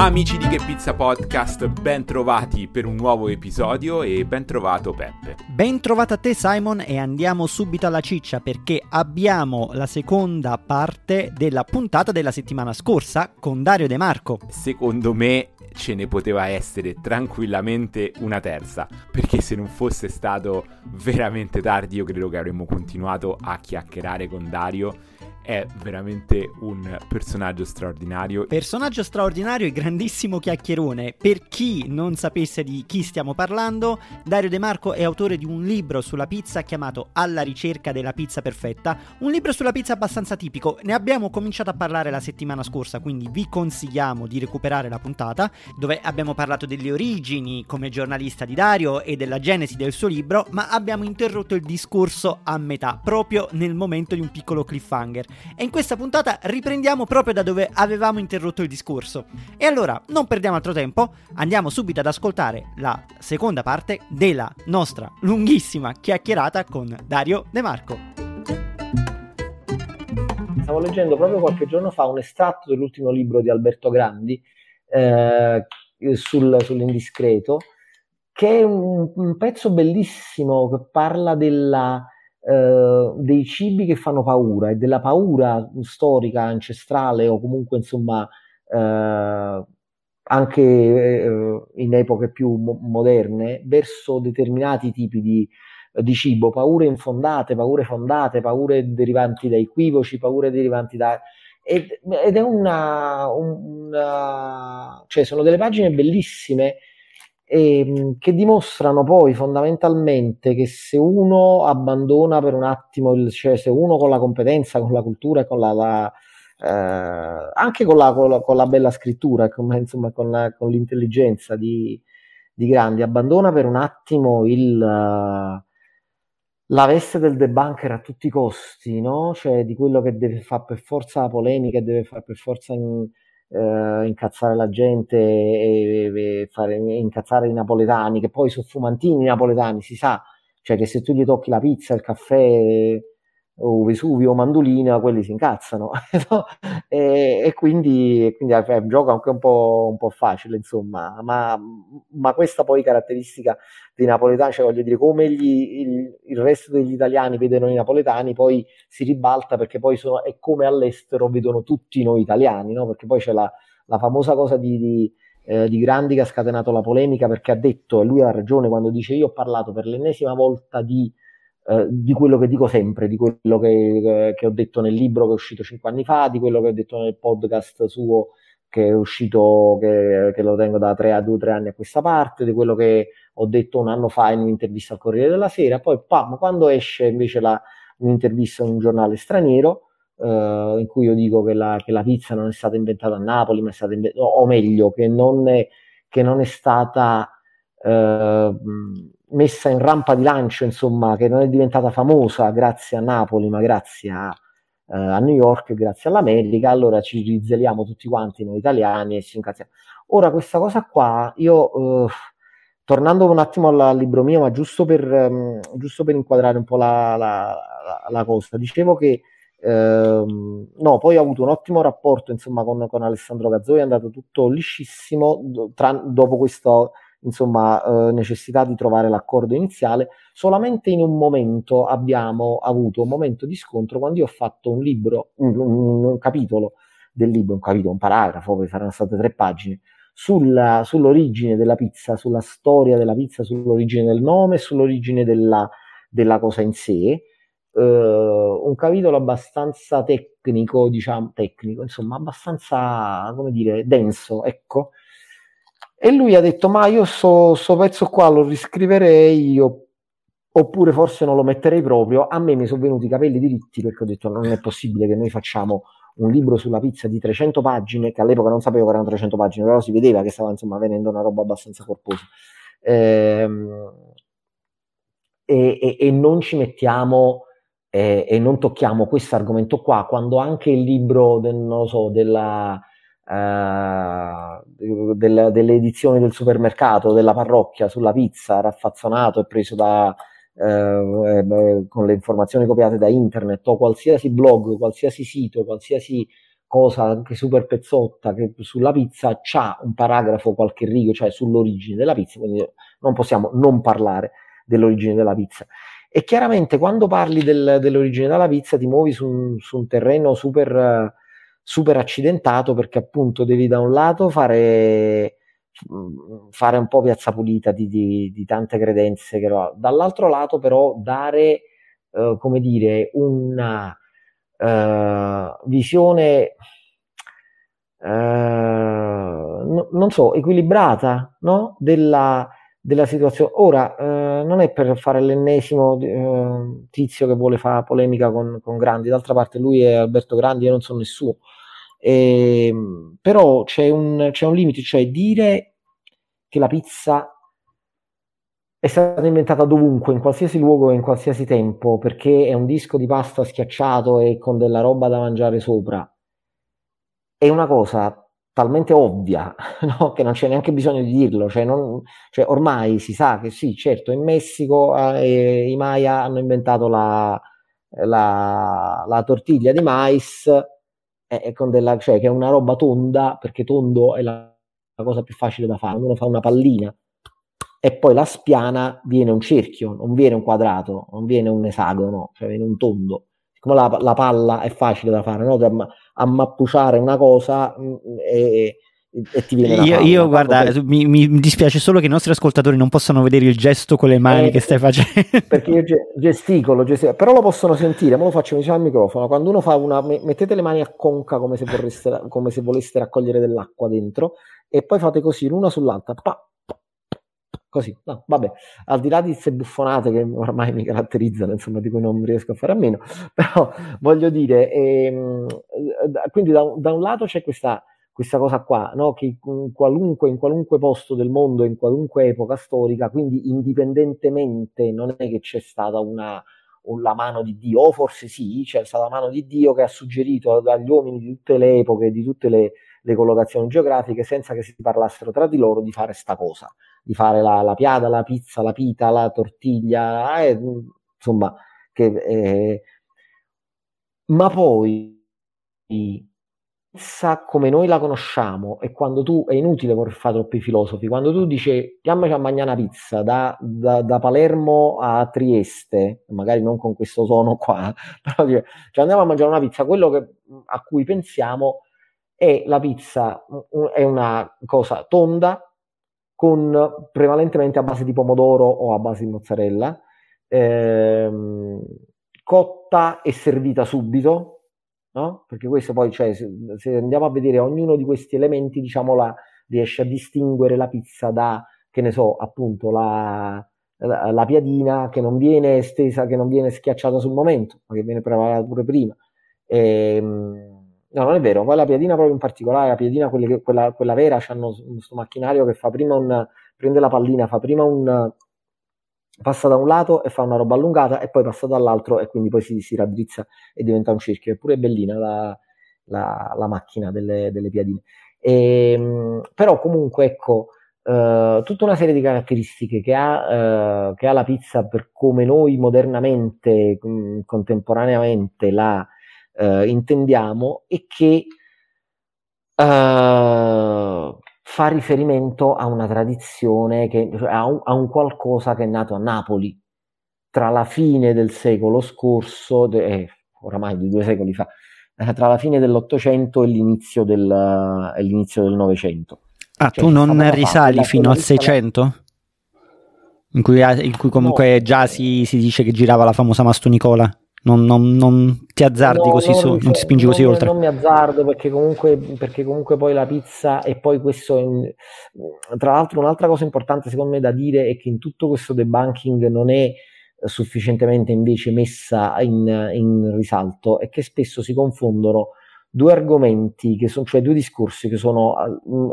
Amici di Che Pizza Podcast, ben trovati per un nuovo episodio e ben trovato Peppe. Ben trovato a te Simon e andiamo subito alla ciccia perché abbiamo la seconda parte della puntata della settimana scorsa con Dario De Marco. Secondo me ce ne poteva essere tranquillamente una terza, perché se non fosse stato veramente tardi io credo che avremmo continuato a chiacchierare con Dario è veramente un personaggio straordinario. Personaggio straordinario e grandissimo chiacchierone. Per chi non sapesse di chi stiamo parlando, Dario De Marco è autore di un libro sulla pizza chiamato Alla ricerca della pizza perfetta, un libro sulla pizza abbastanza tipico. Ne abbiamo cominciato a parlare la settimana scorsa, quindi vi consigliamo di recuperare la puntata dove abbiamo parlato delle origini come giornalista di Dario e della genesi del suo libro, ma abbiamo interrotto il discorso a metà, proprio nel momento di un piccolo cliffhanger e in questa puntata riprendiamo proprio da dove avevamo interrotto il discorso. E allora, non perdiamo altro tempo, andiamo subito ad ascoltare la seconda parte della nostra lunghissima chiacchierata con Dario De Marco. Stavo leggendo proprio qualche giorno fa un estratto dell'ultimo libro di Alberto Grandi eh, sul, sull'indiscreto, che è un, un pezzo bellissimo che parla della eh, dei cibi che fanno paura e della paura storica, ancestrale o comunque insomma eh, anche eh, in epoche più mo- moderne verso determinati tipi di, di, cibo, paure infondate, paure fondate, paure derivanti da equivoci, paure derivanti da... Ed, ed è una, una... cioè sono delle pagine bellissime e, ehm, che dimostrano poi fondamentalmente che se uno abbandona per un attimo, il, cioè se uno con la competenza, con la cultura e con la, la eh, anche con la, con, la, con la, bella scrittura, con, insomma, con, la, con l'intelligenza di, di, Grandi, abbandona per un attimo il, la veste del debunker a tutti i costi, no? cioè di quello che deve fare per forza la polemica, deve fare per forza in, eh, incazzare la gente e, e, fare incazzare i napoletani, che poi sono fumantini i napoletani, si sa, cioè che se tu gli tocchi la pizza, il caffè o Vesuvio o Mandolina, quelli si incazzano. e, e, quindi, quindi è un gioco anche un po', un po facile, insomma, ma, ma, questa poi caratteristica dei napoletani, cioè voglio dire, come gli, il, il, resto degli italiani vedono i napoletani, poi si ribalta perché poi sono, è come all'estero vedono tutti noi italiani, no? perché poi c'è la, la famosa cosa di, di eh, di Grandi che ha scatenato la polemica perché ha detto, e lui ha ragione quando dice io ho parlato per l'ennesima volta di eh, di quello che dico sempre, di quello che, che, ho detto nel libro che è uscito cinque anni fa, di quello che ho detto nel podcast suo che è uscito, che, che lo tengo da tre a due tre anni a questa parte, di quello che ho detto un anno fa in un'intervista al Corriere della Sera, poi pam, quando esce invece la, un'intervista in un giornale straniero, Uh, in cui io dico che la, che la, pizza non è stata inventata a Napoli, ma è stata inventata, o meglio, che non è, che non è stata uh, messa in rampa di lancio, insomma, che non è diventata famosa grazie a Napoli, ma grazie a, uh, a New York, grazie all'America, allora ci rizeliamo tutti quanti noi italiani e ci incazziamo. Ora, questa cosa qua, io, uh, tornando un attimo al libro mio, ma giusto per, um, giusto per inquadrare un po' la, la, la, cosa, dicevo che Uh, no, poi ho avuto un ottimo rapporto insomma con, con Alessandro Gazzoi, è andato tutto liscissimo tra, dopo questo insomma, eh, necessità di trovare l'accordo iniziale, solamente in un momento abbiamo avuto un momento di scontro quando io ho fatto un libro, un, un, un capitolo del libro, un capitolo, un paragrafo, che saranno state tre pagine, sulla, sull'origine della pizza, sulla storia della pizza, sull'origine del nome, sull'origine della, della cosa in sé. Uh, un capitolo abbastanza tecnico, diciamo, tecnico, insomma, abbastanza, come dire, denso, ecco, e lui ha detto: Ma io sto so pezzo qua lo riscriverei io, oppure forse non lo metterei proprio. A me mi sono venuti i capelli diritti perché ho detto: Non è possibile che noi facciamo un libro sulla pizza di 300 pagine, che all'epoca non sapevo che erano 300 pagine, però si vedeva che stava insomma venendo una roba abbastanza corposa. Ehm, e, e, e, non ci mettiamo eh, e non tocchiamo questo argomento qua, quando anche il libro del, non lo so, della eh, del, delle edizioni del supermercato, della parrocchia sulla pizza, raffazzonato e preso da, eh, eh, con le informazioni copiate da internet o qualsiasi blog, qualsiasi sito, qualsiasi cosa anche super pezzotta che sulla pizza c'ha un paragrafo, qualche rigo, cioè sull'origine della pizza, quindi non possiamo non parlare dell'origine della pizza. E chiaramente quando parli del, dell'origine della pizza ti muovi su su un terreno super, super accidentato perché appunto devi da un lato fare fare un po' piazza pulita di, di, di tante credenze, che dall'altro lato però dare, eh, come dire, una eh, visione, eh, no, non so, equilibrata no? della, della situazione. Ora, eh, non è per fare l'ennesimo eh, tizio che vuole fare polemica con, con Grandi, d'altra parte lui è Alberto Grandi, io non sono nessuno. E, però c'è un, c'è un limite, cioè dire che la pizza è stata inventata dovunque, in qualsiasi luogo e in qualsiasi tempo, perché è un disco di pasta schiacciato e con della roba da mangiare sopra. È una cosa talmente ovvia no? che non c'è neanche bisogno di dirlo. Cioè, non, cioè ormai si sa che sì, certo, in Messico eh, i Maya hanno inventato la, la, la tortiglia di mais, eh, della, cioè, che è una roba tonda, perché tondo è la, la cosa più facile da fare. Uno fa una pallina e poi la spiana viene un cerchio, non viene un quadrato, non viene un esagono, cioè viene un tondo. Siccome la, la palla è facile da fare, no? Amm- ammappuciare una cosa mm, e, e ti viene io, io guarda, per... mi, mi, dispiace solo che i nostri ascoltatori non possano vedere il gesto con le mani eh, che stai facendo. Perché io gesticolo, gesticolo, però lo possono sentire, ma lo faccio vicino al microfono. Quando uno fa una, mettete le mani a conca come se, vorreste, come se voleste raccogliere dell'acqua dentro e poi fate così l'una sull'altra, pa, così, no, vabbè, al di là di queste buffonate che ormai mi caratterizzano, insomma, di cui non riesco a fare a meno, però voglio dire, ehm, quindi da, da, un lato c'è questa, questa cosa qua, no? che in qualunque, in qualunque posto del mondo, in qualunque epoca storica, quindi indipendentemente non è che c'è stata una, la mano di Dio, o forse sì, c'è stata la mano di Dio che ha suggerito agli uomini di tutte le epoche, di tutte le, le collocazioni geografiche, senza che si parlassero tra di loro di fare sta cosa di fare la, la piada, la pizza, la pita, la tortiglia, eh, insomma, che, eh, ma poi pizza come noi la conosciamo e quando tu, è inutile voler fare troppi filosofi, quando tu dici andiamoci a mangiare una pizza da, da, da, Palermo a Trieste, magari non con questo tono qua, però dice, cioè andiamo a mangiare una pizza, quello che, a cui pensiamo è la pizza, è una cosa tonda, con prevalentemente a base di pomodoro o a base di mozzarella, ehm, cotta e servita subito, no? Perché questo poi, cioè, se, se, andiamo a vedere ognuno di questi elementi, diciamo, la, riesce a distinguere la pizza da, che ne so, appunto, la, la, la piadina che non viene stesa, che non viene schiacciata sul momento, ma che viene preparata pure prima. Ehm, No, non è vero, poi la piadina proprio in particolare, la piadina, quella, quella, vera, hanno questo macchinario che fa prima un, prende la pallina, fa prima un, passa da un lato e fa una roba allungata e poi passa dall'altro e quindi poi si, si raddrizza e diventa un cerchio. Eppure è bellina la, la, la macchina delle, delle piadine. E, ehm, però comunque ecco, Uh, tutta una serie di caratteristiche che ha, uh, che ha, la pizza per come noi modernamente, mh, contemporaneamente la eh, intendiamo e che eh, fa riferimento a una tradizione, che, a, un, a, un, qualcosa che è nato a Napoli tra la fine del secolo scorso, eh, oramai di due secoli fa, eh, tra la fine dell'Ottocento e l'inizio del, e l'inizio del Novecento. Ah, cioè, tu non risali fino al Seicento? In cui, in cui, comunque no, già si, si, dice che girava la famosa Mastonicola? Non, non, non, ti azzardi no, così su, non ti spingi così oltre. Non mi azzardo perché comunque, perché comunque poi la pizza e poi questo. Tra l'altro, un'altra cosa importante secondo me da dire è che in tutto questo debunking non è sufficientemente invece messa in, in risalto e che spesso si confondono due argomenti, che sono, cioè due discorsi che sono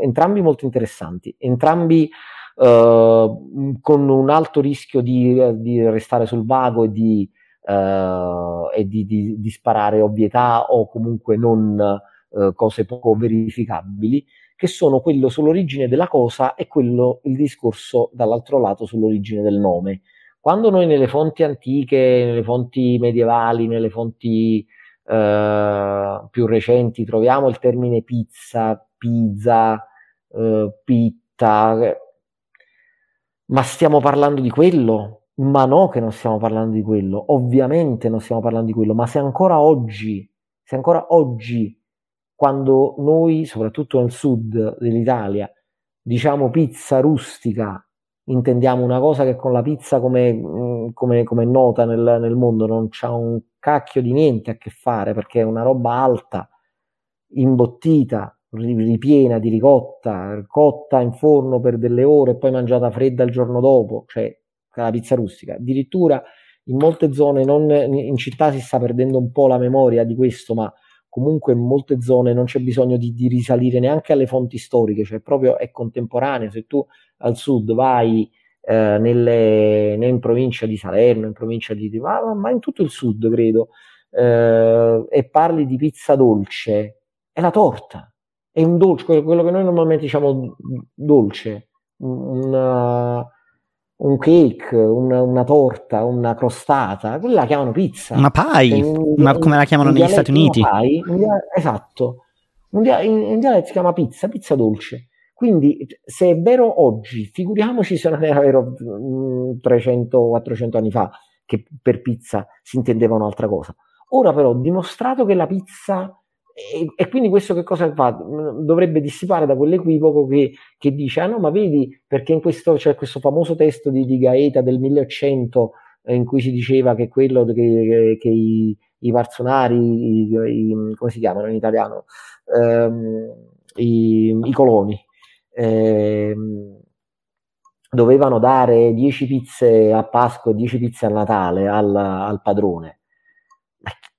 entrambi molto interessanti, entrambi uh, con un alto rischio di, di restare sul vago e di eh, e di, di, di, sparare ovvietà o comunque non eh, cose poco verificabili, che sono quello sull'origine della cosa e quello il discorso dall'altro lato sull'origine del nome. Quando noi nelle fonti antiche, nelle fonti medievali, nelle fonti Uh, più recenti troviamo il termine pizza, pizza, eh, pitta, ma stiamo parlando di quello? Ma no che non stiamo parlando di quello, ovviamente non stiamo parlando di quello, ma se ancora oggi, se ancora oggi, quando noi, soprattutto nel sud dell'Italia, diciamo pizza rustica, intendiamo una cosa che con la pizza come, mm, come, come nota nel, nel mondo non c'ha un cacchio di niente a che fare perché è una roba alta, imbottita, ripiena di ricotta, cotta in forno per delle ore e poi mangiata fredda il giorno dopo, cioè la pizza rustica. Addirittura in molte zone, non, in città si sta perdendo un po' la memoria di questo, ma comunque in molte zone non c'è bisogno di, di risalire neanche alle fonti storiche, cioè proprio è contemporaneo. Se tu al sud vai eh, nelle, in provincia di Salerno, in provincia di ma, ma in tutto il sud credo, eh, e parli di pizza dolce, è la torta, è un dolce, quello che noi normalmente diciamo dolce, una, un cake, una, una, torta, una crostata, quella la chiamano pizza. Una pie, in, una, come la chiamano negli Stati Uniti. Pie, esatto, in, in dialetto si chiama pizza, pizza dolce. Quindi se è vero oggi, figuriamoci se non era vero 300-400 mm, anni fa, che per pizza si intendeva un'altra cosa. Ora però, dimostrato che la pizza e, e, quindi questo che cosa fa? Dovrebbe dissipare da quell'equivoco che, che, dice, ah no, ma vedi, perché in questo c'è questo famoso testo di, di Gaeta del 1100 eh, in cui si diceva che quello che, che, che i, i varzonari, i, i, come si chiamano in italiano, ehm, i, i, coloni, ehm, dovevano dare 10 pizze a Pasqua e 10 pizze a Natale al, al padrone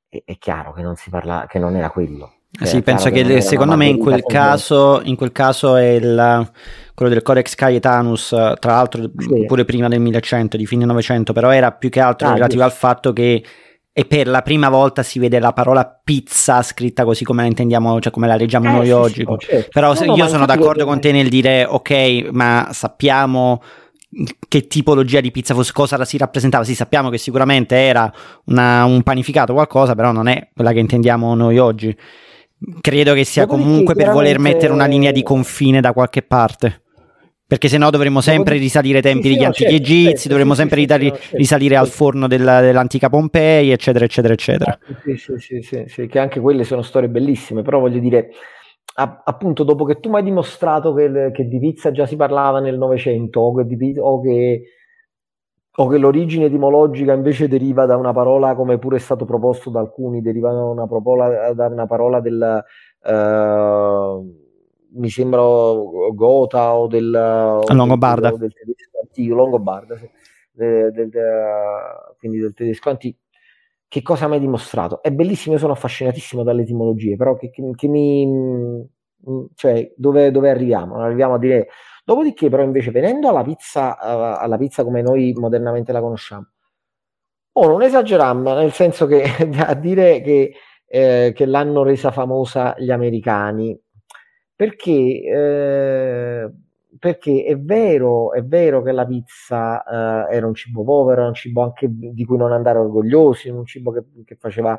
è, è chiaro che non si parla, che non era quello. Eh cioè, sì, penso che, che secondo me in quel, caso, in quel caso è il, quello del Codex Caetanus, tra l'altro sì. pure prima del 1100, di fine 900, però era più che altro ah, relativo giusto. al fatto che e per la prima volta si vede la parola pizza scritta così come la intendiamo, cioè come la leggiamo eh, noi sì, oggi. Sì, certo. Però no, io sono d'accordo con te nel dire ok, ma sappiamo che tipologia di pizza fosse, cosa si rappresentava. Sì, sappiamo che sicuramente era una, un panificato qualcosa, però non è quella che intendiamo noi oggi. Credo che sia comunque per voler mettere una linea di confine da qualche parte. Perché se no dovremmo sempre risalire ai tempi sì, degli no, antichi certo, egizi, certo, dovremmo sì, sempre sì, risalire, risalire al forno della, dell'antica Pompei, eccetera, eccetera, eccetera. Sì, sì, sì, che anche quelle sono storie bellissime, però voglio dire, appunto dopo che tu mi hai dimostrato che, che, di pizza già si parlava nel Novecento o, o che, o che, l'origine etimologica invece deriva da una parola come pure è stato proposto da alcuni, deriva da una parola, da una parola del uh, mi sembra gota o del, Longobarda del, del tedesco antico, Longobarda sì, del, del, quindi del tedesco antico che cosa mi hai dimostrato? È bellissimo, io sono affascinatissimo dalle etimologie, però che, che, che mi... Mm, cioè, dove, dove, arriviamo? Arriviamo a dire... Dopodiché, però, invece, venendo alla pizza, alla pizza come noi modernamente la conosciamo, oh, non esageriamo, nel senso che a dire che, eh, che l'hanno resa famosa gli americani, perché... Eh, perché è vero, è vero che la pizza eh, era un cibo povero, era un cibo anche di cui non andare orgogliosi, un cibo che, che, faceva,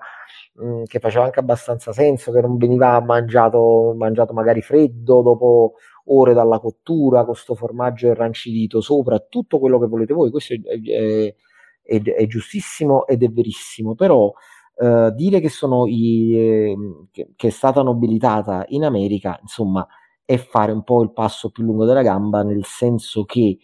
mh, mm, che faceva, anche abbastanza senso, che non veniva mangiato, mangiato magari freddo dopo ore dalla cottura, con questo formaggio irrancidito sopra, tutto quello che volete voi, questo è, è, è, è giustissimo ed è verissimo, però eh, dire che, sono i, eh, che, che è stata nobilitata in America, insomma, è fare un po' il passo più lungo della gamba, nel senso che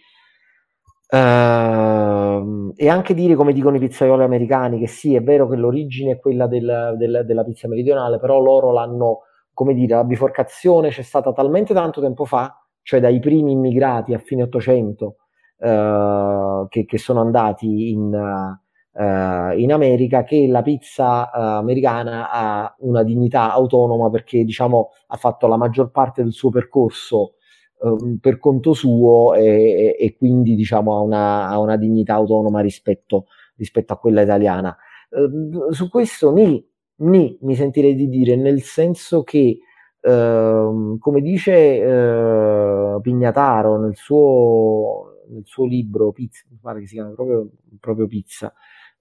Uh, e anche dire, come dicono i pizzaioli americani, che sì, è vero che l'origine è quella del, del, della pizza meridionale, però loro l'hanno, come dire, la biforcazione c'è stata talmente tanto tempo fa, cioè dai primi immigrati a fine Ottocento, uh, che, che, sono andati in, uh, in America che la pizza uh, americana ha una dignità autonoma perché diciamo ha fatto la maggior parte del suo percorso uh, per conto suo e, e quindi diciamo ha una, ha una, dignità autonoma rispetto, rispetto a quella italiana. Ehm, su questo ni, ni, mi sentirei di dire nel senso che Uh, come dice uh, Pignataro nel suo, nel suo libro Pizza, mi pare che si chiama proprio, proprio Pizza,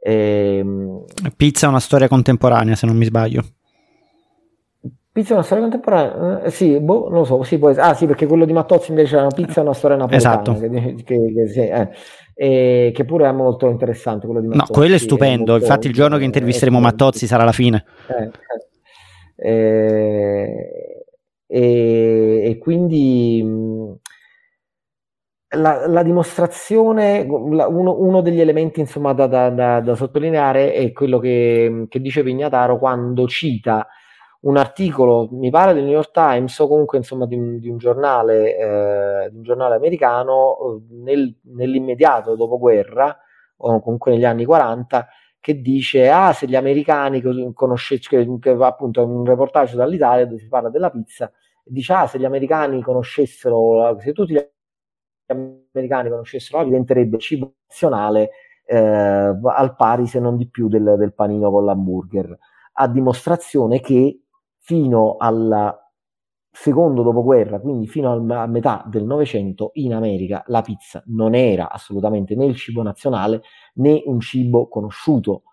Ehm... Pizza è una storia contemporanea, se non mi sbaglio. Pizza è una storia contemporanea? Eh, sì, boh, non lo so, sì, può essere. Ah sì, perché quello di Mattozzi invece era una pizza è una storia napoletana. Esatto. Che, che, che, sì, eh. e, che pure è molto interessante quello di Mattozzi. No, quello è stupendo, molto, infatti il giorno che intervisteremo Mattozzi sarà la fine. Eh, eh. E, e, quindi la, la dimostrazione, la, uno, uno, degli elementi insomma, da, da, da, da, sottolineare è quello che, che dice Pignataro quando cita un articolo, mi pare del New York Times o comunque insomma di un, di un, giornale, eh, di un giornale americano nel, nell'immediato dopoguerra o comunque negli anni 40 che dice ah se gli americani conoscessero appunto un reportage dall'Italia dove si parla della pizza dice ah se gli americani conoscessero se tutti gli americani conoscessero la diventerebbe cibo nazionale eh, al pari se non di più del, del panino con l'hamburger a dimostrazione che fino al secondo dopoguerra, quindi fino a metà del Novecento, in America la pizza non era assolutamente né il cibo nazionale né un cibo conosciuto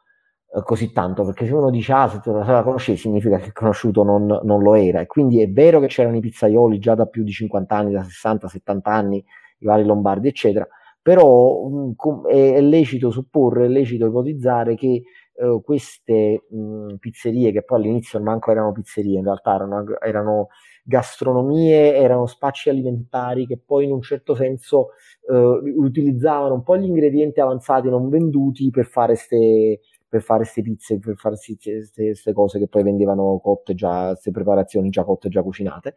eh, così tanto, perché se uno dice ah, se la conoscevi significa che conosciuto non, non, lo era, e quindi è vero che c'erano i pizzaioli già da più di 50 anni, da 60-70 anni, i vari lombardi, eccetera, però mh, mm, è, è lecito supporre, è lecito ipotizzare che eh, queste mh, pizzerie, che poi all'inizio manco erano pizzerie, in realtà erano, erano, gastronomie, erano spazi alimentari che poi in un certo senso eh, utilizzavano un po' gli ingredienti avanzati non venduti per fare queste per fare queste pizze, per fare queste cose che poi vendevano cotte già, queste preparazioni già cotte, già cucinate.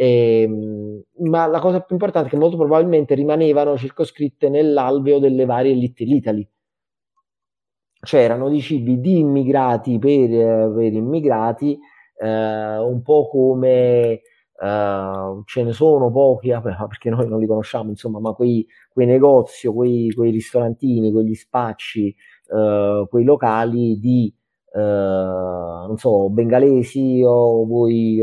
E, ehm, ma la cosa più importante è che molto probabilmente rimanevano circoscritte nell'alveo delle varie Little Italy, cioè erano di cibi di immigrati per, per immigrati, eh, un po' come Uh, ce ne sono pochi, perché noi non li conosciamo, insomma, ma quei, quei negozi, quei, quei ristorantini, quegli spacci, uh, quei locali di, uh, non so, bengalesi o voi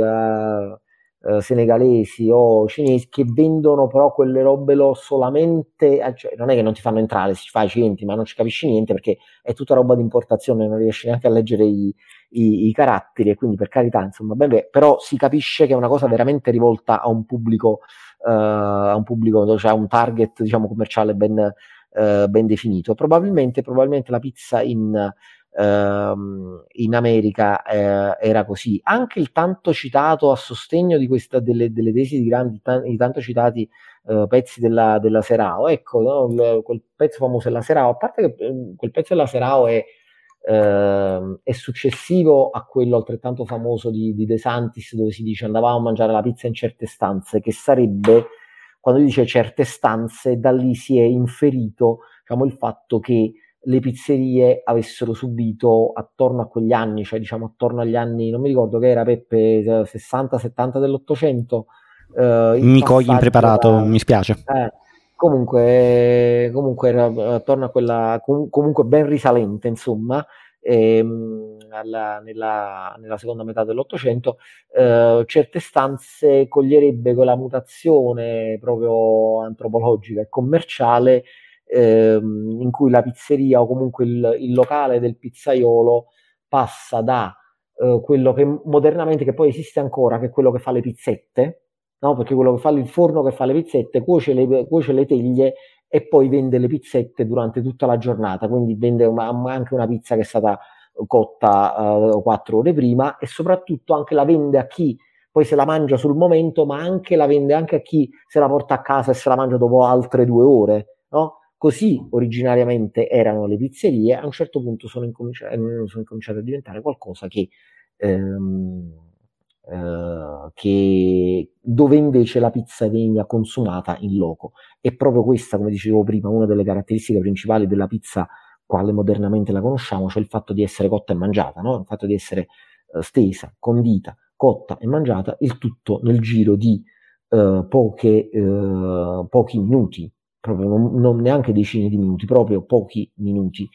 eh, senegalesi o cinesi che vendono però quelle robe lo solamente, eh, cioè, non è che non ti fanno entrare, si fa i clienti, ma non ci capisci niente perché è tutta roba di importazione, non riesci neanche a leggere i, i, i caratteri e quindi per carità, insomma, ben beh, però si capisce che è una cosa veramente rivolta a un pubblico, uh, a un pubblico, cioè a un target, diciamo, commerciale ben, uh, ben definito. Probabilmente, probabilmente la pizza in ehm, in America eh, era così. Anche il tanto citato a sostegno di questa, delle, delle tesi di grandi, i tanto citati eh, pezzi della, della Serao, ecco, no? il, quel pezzo famoso della Serao, a parte che ehm, quel pezzo della Serao è, eh, è successivo a quello altrettanto famoso di, di De Santis dove si dice andavamo a mangiare la pizza in certe stanze, che sarebbe, quando dice certe stanze, da lì si è inferito diciamo, il fatto che le pizzerie avessero subito attorno a quegli anni, cioè diciamo attorno agli anni, non mi ricordo che era Peppe, 60-70 dell'Ottocento. Eh, mi cogli impreparato, da, mi spiace. Eh, comunque, comunque era attorno a quella, com- comunque ben risalente, insomma, ehm, alla, nella, nella, seconda metà dell'Ottocento, eh, certe stanze coglierebbe quella mutazione proprio antropologica e commerciale ehm, in cui la pizzeria o comunque il, il locale del pizzaiolo passa da eh, quello che modernamente, che poi esiste ancora, che è quello che fa le pizzette, no? perché quello che fa il forno che fa le pizzette cuoce le, cuoce le teglie e poi vende le pizzette durante tutta la giornata, quindi vende una, anche una pizza che è stata cotta uh, quattro ore prima e soprattutto anche la vende a chi poi se la mangia sul momento, ma anche la vende anche a chi se la porta a casa e se la mangia dopo altre due ore, no? Così originariamente erano le pizzerie, a un certo punto sono incominciate, eh, sono incominciate a diventare qualcosa che, ehm, eh, che, dove invece la pizza veniva consumata in loco. È proprio questa, come dicevo prima, una delle caratteristiche principali della pizza quale modernamente la conosciamo, cioè il fatto di essere cotta e mangiata, no? il fatto di essere eh, stesa, condita, cotta e mangiata, il tutto nel giro di eh, poche, eh, pochi minuti, proprio non, non, neanche decine di minuti, proprio pochi minuti.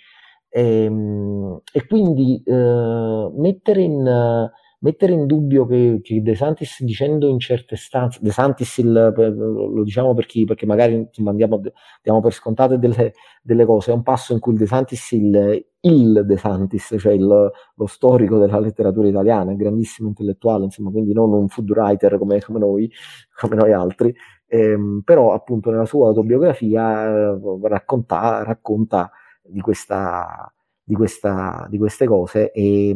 E, ehm, e quindi eh, mettere, in, mettere in dubbio che, che De Santis dicendo in certe stanze, De Santis il, lo diciamo per chi, perché magari insomma, andiamo, diamo per scontate delle, delle, cose, è un passo in cui il De Santis, il, il De Santis, cioè il, lo storico della letteratura italiana, grandissimo intellettuale, insomma, quindi non un food writer come, come noi, come noi altri, ehm, però appunto nella sua autobiografia eh, racconta, racconta di questa di, questa, di queste cose e,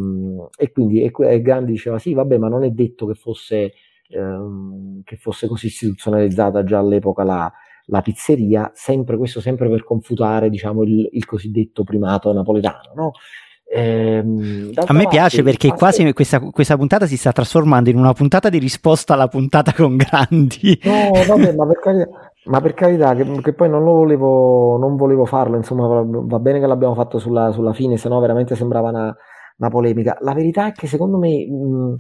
e quindi e, e Gandhi diceva sì vabbè ma non è detto che fosse, ehm, che fosse così istituzionalizzata già all'epoca la, la pizzeria, sempre questo sempre per confutare diciamo, il, il cosiddetto primato napoletano. No? Ehm, a me piace perché quasi questa, questa, puntata si sta trasformando in una puntata di risposta alla puntata con Grandi. No, vabbè, ma per carità, ma per carità, che, che, poi non lo volevo, non volevo farlo, insomma, va bene che l'abbiamo fatto sulla, sulla fine, se no veramente sembrava una, una, polemica. La verità è che secondo me mh,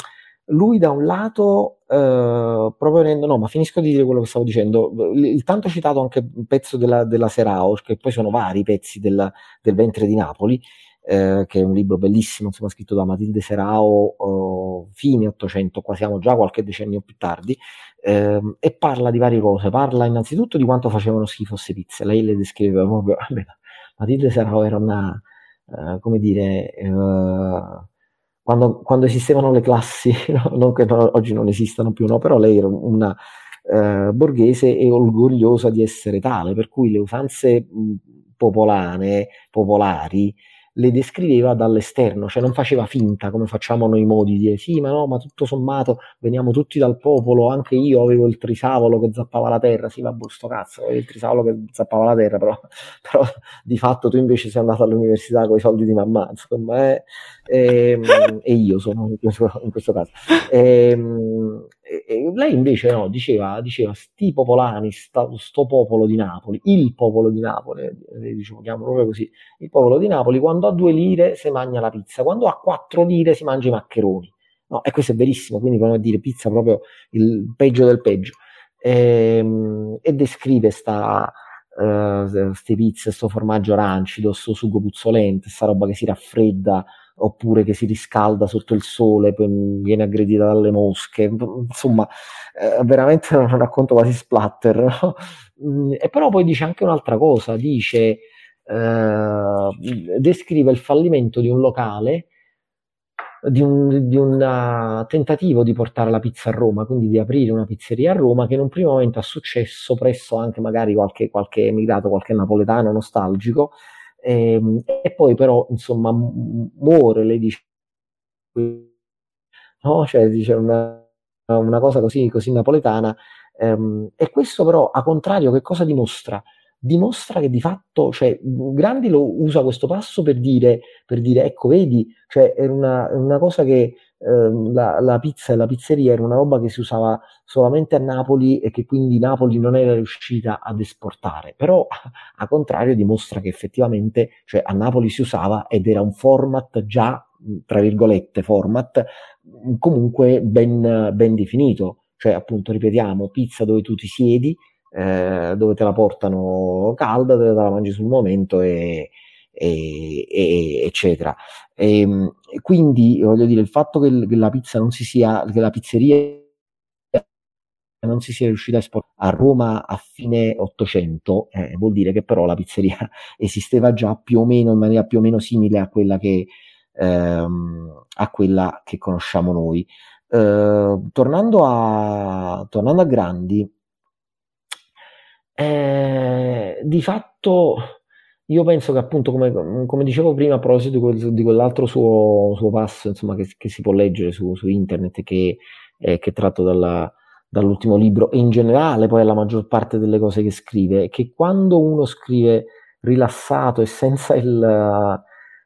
lui da un lato, eh, proprio no, ma finisco di dire quello che stavo dicendo, il, il tanto citato anche pezzo della, della Serao, che poi sono vari pezzi del, del ventre di Napoli, eh, che è un libro bellissimo, insomma, scritto da Matilde Serao, oh, fine 800, qua siamo già qualche decennio più tardi, eh, e parla di varie cose. Parla innanzitutto di quanto facevano schifo queste pizze. Lei le descriveva proprio. Matilde Serao era una, eh, come dire, eh, quando, quando, esistevano le classi, no? non che no, oggi non esistano più, no? però lei era una eh, borghese e orgogliosa di essere tale, per cui le usanze mh, popolane, popolari, le descriveva dall'esterno, cioè non faceva finta come facciamo noi modi di dire sì, ma no, ma tutto sommato veniamo tutti dal popolo, anche io avevo il trisavolo che zappava la terra, sì, vabbè, sto cazzo, avevo il trisavolo che zappava la terra, però, però di fatto tu invece sei andato all'università con i soldi di mamma, insomma, eh, e, ehm, e, io sono in questo, in questo caso. Ehm, e, lei invece no, diceva, diceva sti popolani, sta, sto popolo di Napoli, il popolo di Napoli, eh, diciamo, chiamo proprio così, il popolo di Napoli, quando ha due lire si mangia la pizza, quando ha quattro lire si mangia i maccheroni. No, e questo è verissimo, quindi come dire pizza proprio il peggio del peggio. E, ehm, e descrive sta, uh, ste pizze, sto formaggio arancido, sto sugo puzzolente, sta roba che si raffredda oppure che si riscalda sotto il sole, viene aggredita dalle mosche, insomma, eh, veramente un racconto quasi splatter. No? Mm, e però poi dice anche un'altra cosa, dice, eh, descrive il fallimento di un locale, di un, di un uh, tentativo di portare la pizza a Roma, quindi di aprire una pizzeria a Roma, che in un primo momento ha successo presso anche magari qualche, qualche emigrato, qualche napoletano nostalgico, e, ehm, e poi però insomma muore, lei dice, no? cioè dice una, una cosa così, così napoletana, ehm, e questo però a contrario che cosa dimostra? dimostra che di fatto, cioè, Grandi lo usa questo passo per dire, per dire ecco, vedi, cioè, era una, una cosa che eh, la, la, pizza e la pizzeria era una roba che si usava solamente a Napoli e che quindi Napoli non era riuscita ad esportare, però a contrario dimostra che effettivamente, cioè, a Napoli si usava ed era un format già, tra virgolette, format comunque ben, ben definito, cioè appunto ripetiamo, pizza dove tu ti siedi, eh, dove te la portano calda, dove te la mangi sul momento e, e, e, eccetera. Ehm, e, quindi voglio dire, il fatto che, che, la pizza non si sia, che la pizzeria non si sia riuscita a esportare a Roma a fine 800, eh, vuol dire che però la pizzeria esisteva già più o meno in maniera più o meno simile a quella che, ehm, a quella che conosciamo noi. Eh, tornando, a, tornando a Grandi, eh, di fatto io penso che appunto, come, come dicevo prima, a proposito di, quel, di quell'altro suo, suo passo, insomma, che, che, si può leggere su, su internet, che, eh, che è tratto dalla, dall'ultimo libro, e in generale poi la maggior parte delle cose che scrive, è che quando uno scrive rilassato e senza, il,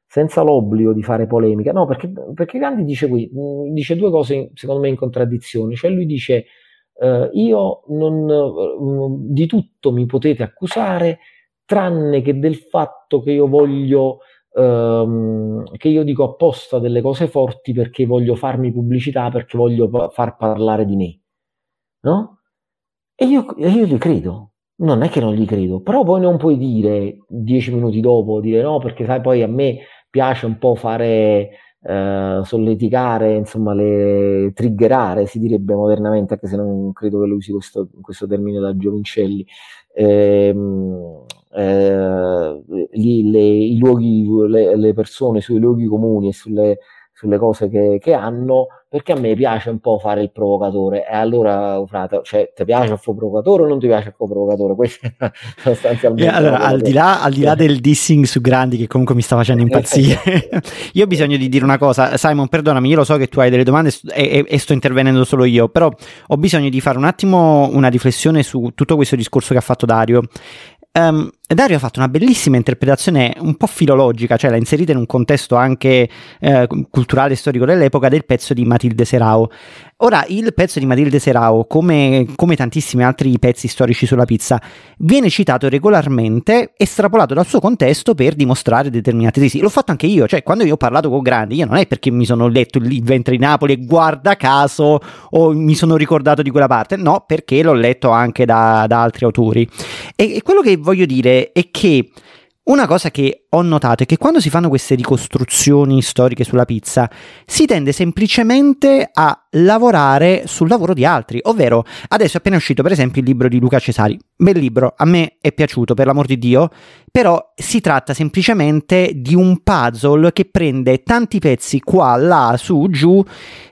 senza l'obbligo di fare polemica, no, perché, perché Gandhi dice qui, dice due cose secondo me in contraddizione, cioè lui dice eh, io non, eh, di tutto mi potete accusare, tranne che del fatto che io voglio, ehm, che io dico apposta delle cose forti perché voglio farmi pubblicità, perché voglio far parlare di me. No? E io, io gli credo, non è che non gli credo, però poi non puoi dire dieci minuti dopo, dire no, perché sai, poi a me piace un po' fare eh, solleticare, insomma, le triggerare, si direbbe modernamente, anche se non credo che lo usi questo, questo termine da Giovincelli. Ehm, eh, lì le, i luoghi, le, le persone sui luoghi comuni e sulle sulle cose che, che, hanno, perché a me piace un po' fare il provocatore. E allora, frate, cioè, ti piace il provocatore o non ti piace il provocatore? Questo è sostanzialmente. Eh, allora, al di, là, al di, là, del dissing su Grandi, che comunque mi sta facendo impazzire, io ho bisogno di dire una cosa. Simon, perdonami, io lo so che tu hai delle domande e, e, e sto intervenendo solo io, però ho bisogno di fare un attimo una riflessione su tutto questo discorso che ha fatto Dario. Um, Dario ha fatto una bellissima interpretazione un po' filologica, cioè l'ha inserita in un contesto anche eh, culturale e storico dell'epoca del pezzo di Matilde Serao. Ora, il pezzo di Matilde Serao, come, come tantissimi altri pezzi storici sulla pizza, viene citato regolarmente, estrapolato dal suo contesto per dimostrare determinate tesi. L'ho fatto anche io, cioè quando io ho parlato con Grandi, io non è perché mi sono letto il ventre di Napoli e guarda caso o mi sono ricordato di quella parte, no, perché l'ho letto anche da, da altri autori. E, e quello che voglio dire è che una cosa che ho notato è che quando si fanno queste ricostruzioni storiche sulla pizza, si tende semplicemente a lavorare sul lavoro di altri, ovvero adesso è appena uscito per esempio il libro di Luca Cesari, bel libro, a me è piaciuto per l'amor di Dio, però si tratta semplicemente di un puzzle che prende tanti pezzi qua, là, su, giù,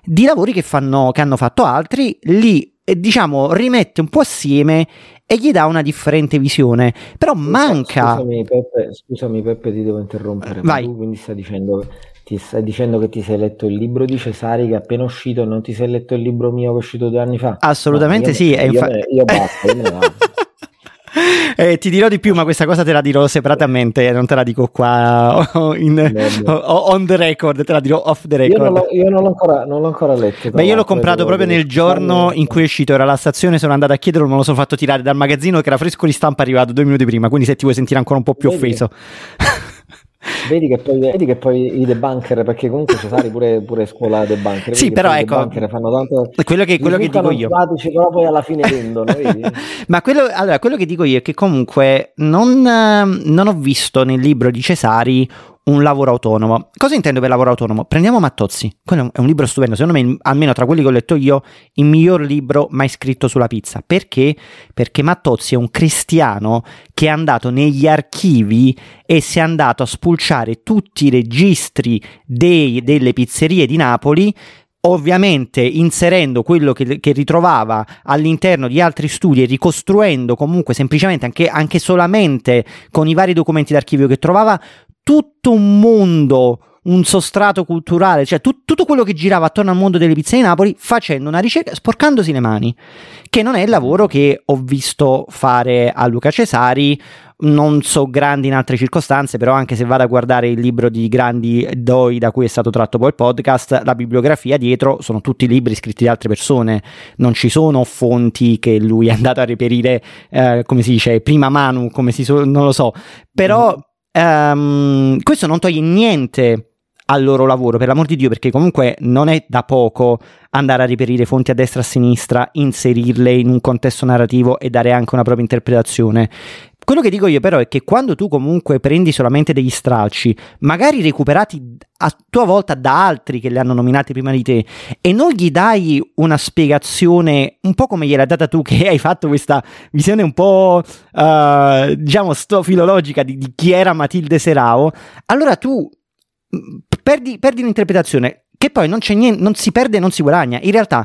di lavori che, fanno, che hanno fatto altri, li diciamo rimette un po' assieme e gli dà una differente visione. Però manca. Scusami Peppe, scusami, Peppe ti devo interrompere. Vai. Tu quindi stai dicendo, ti stai dicendo che ti sei letto il libro di Cesari che è appena uscito e non ti sei letto il libro mio che è uscito due anni fa? Assolutamente no, sì. Io, infa- io, io basta, io. Eh, ti dirò di più, ma questa cosa te la dirò separatamente, non te la dico qua in, on the record, te la dirò off the record. Io non, l'ho, io non l'ho, ancora, non l'ho ancora, letto. Beh, io l'ho comprato proprio nel giorno in cui è uscito, era la stazione, sono andato a chiederlo, me lo sono fatto tirare dal magazzino che era fresco di stampa arrivato due minuti prima, quindi se ti vuoi sentire ancora un po' più offeso. Vedi che, poi, vedi che poi i debunker, perché comunque Cesari pure, pure scuola debunker. Sì, però ecco, fanno tanto, quello che, quello che dico io. Però poi alla fine vendono, Ma quello, allora, quello che dico io è che comunque non, non ho visto nel libro di Cesari un lavoro autonomo. Cosa intendo per lavoro autonomo? Prendiamo Mattozzi, quello è un libro stupendo, secondo me, almeno tra quelli che ho letto io, il miglior libro mai scritto sulla pizza. Perché? Perché Mattozzi è un cristiano che è andato negli archivi e si è andato a spulciare tutti i registri dei, delle pizzerie di Napoli ovviamente inserendo quello che, che, ritrovava all'interno di altri studi e ricostruendo comunque semplicemente anche, anche solamente con i vari documenti d'archivio che trovava tutto un mondo un sostrato culturale, cioè tu, tutto quello che girava attorno al mondo delle pizze di Napoli facendo una ricerca, sporcandosi le mani, che non è il lavoro che ho visto fare a Luca Cesari, non so grandi in altre circostanze, però anche se vado a guardare il libro di Grandi Doi da cui è stato tratto poi il podcast, la bibliografia dietro sono tutti libri scritti da altre persone, non ci sono fonti che lui è andato a reperire, eh, come si dice, prima mano, come si so, non lo so, però... Mm Um, questo non toglie niente al loro lavoro, per l'amor di Dio, perché comunque non è da poco andare a reperire fonti a destra e a sinistra, inserirle in un contesto narrativo e dare anche una propria interpretazione. Quello che dico io però è che quando tu comunque prendi solamente degli stralci, magari recuperati a tua volta da altri che li hanno nominati prima di te, e non gli dai una spiegazione un po' come gliel'hai data tu, che hai fatto questa visione un po' uh, diciamo filologica di, di, chi era Matilde Serao, allora tu mm, perdi, perdi l'interpretazione, che poi non, niente, non si perde e non si guadagna. In realtà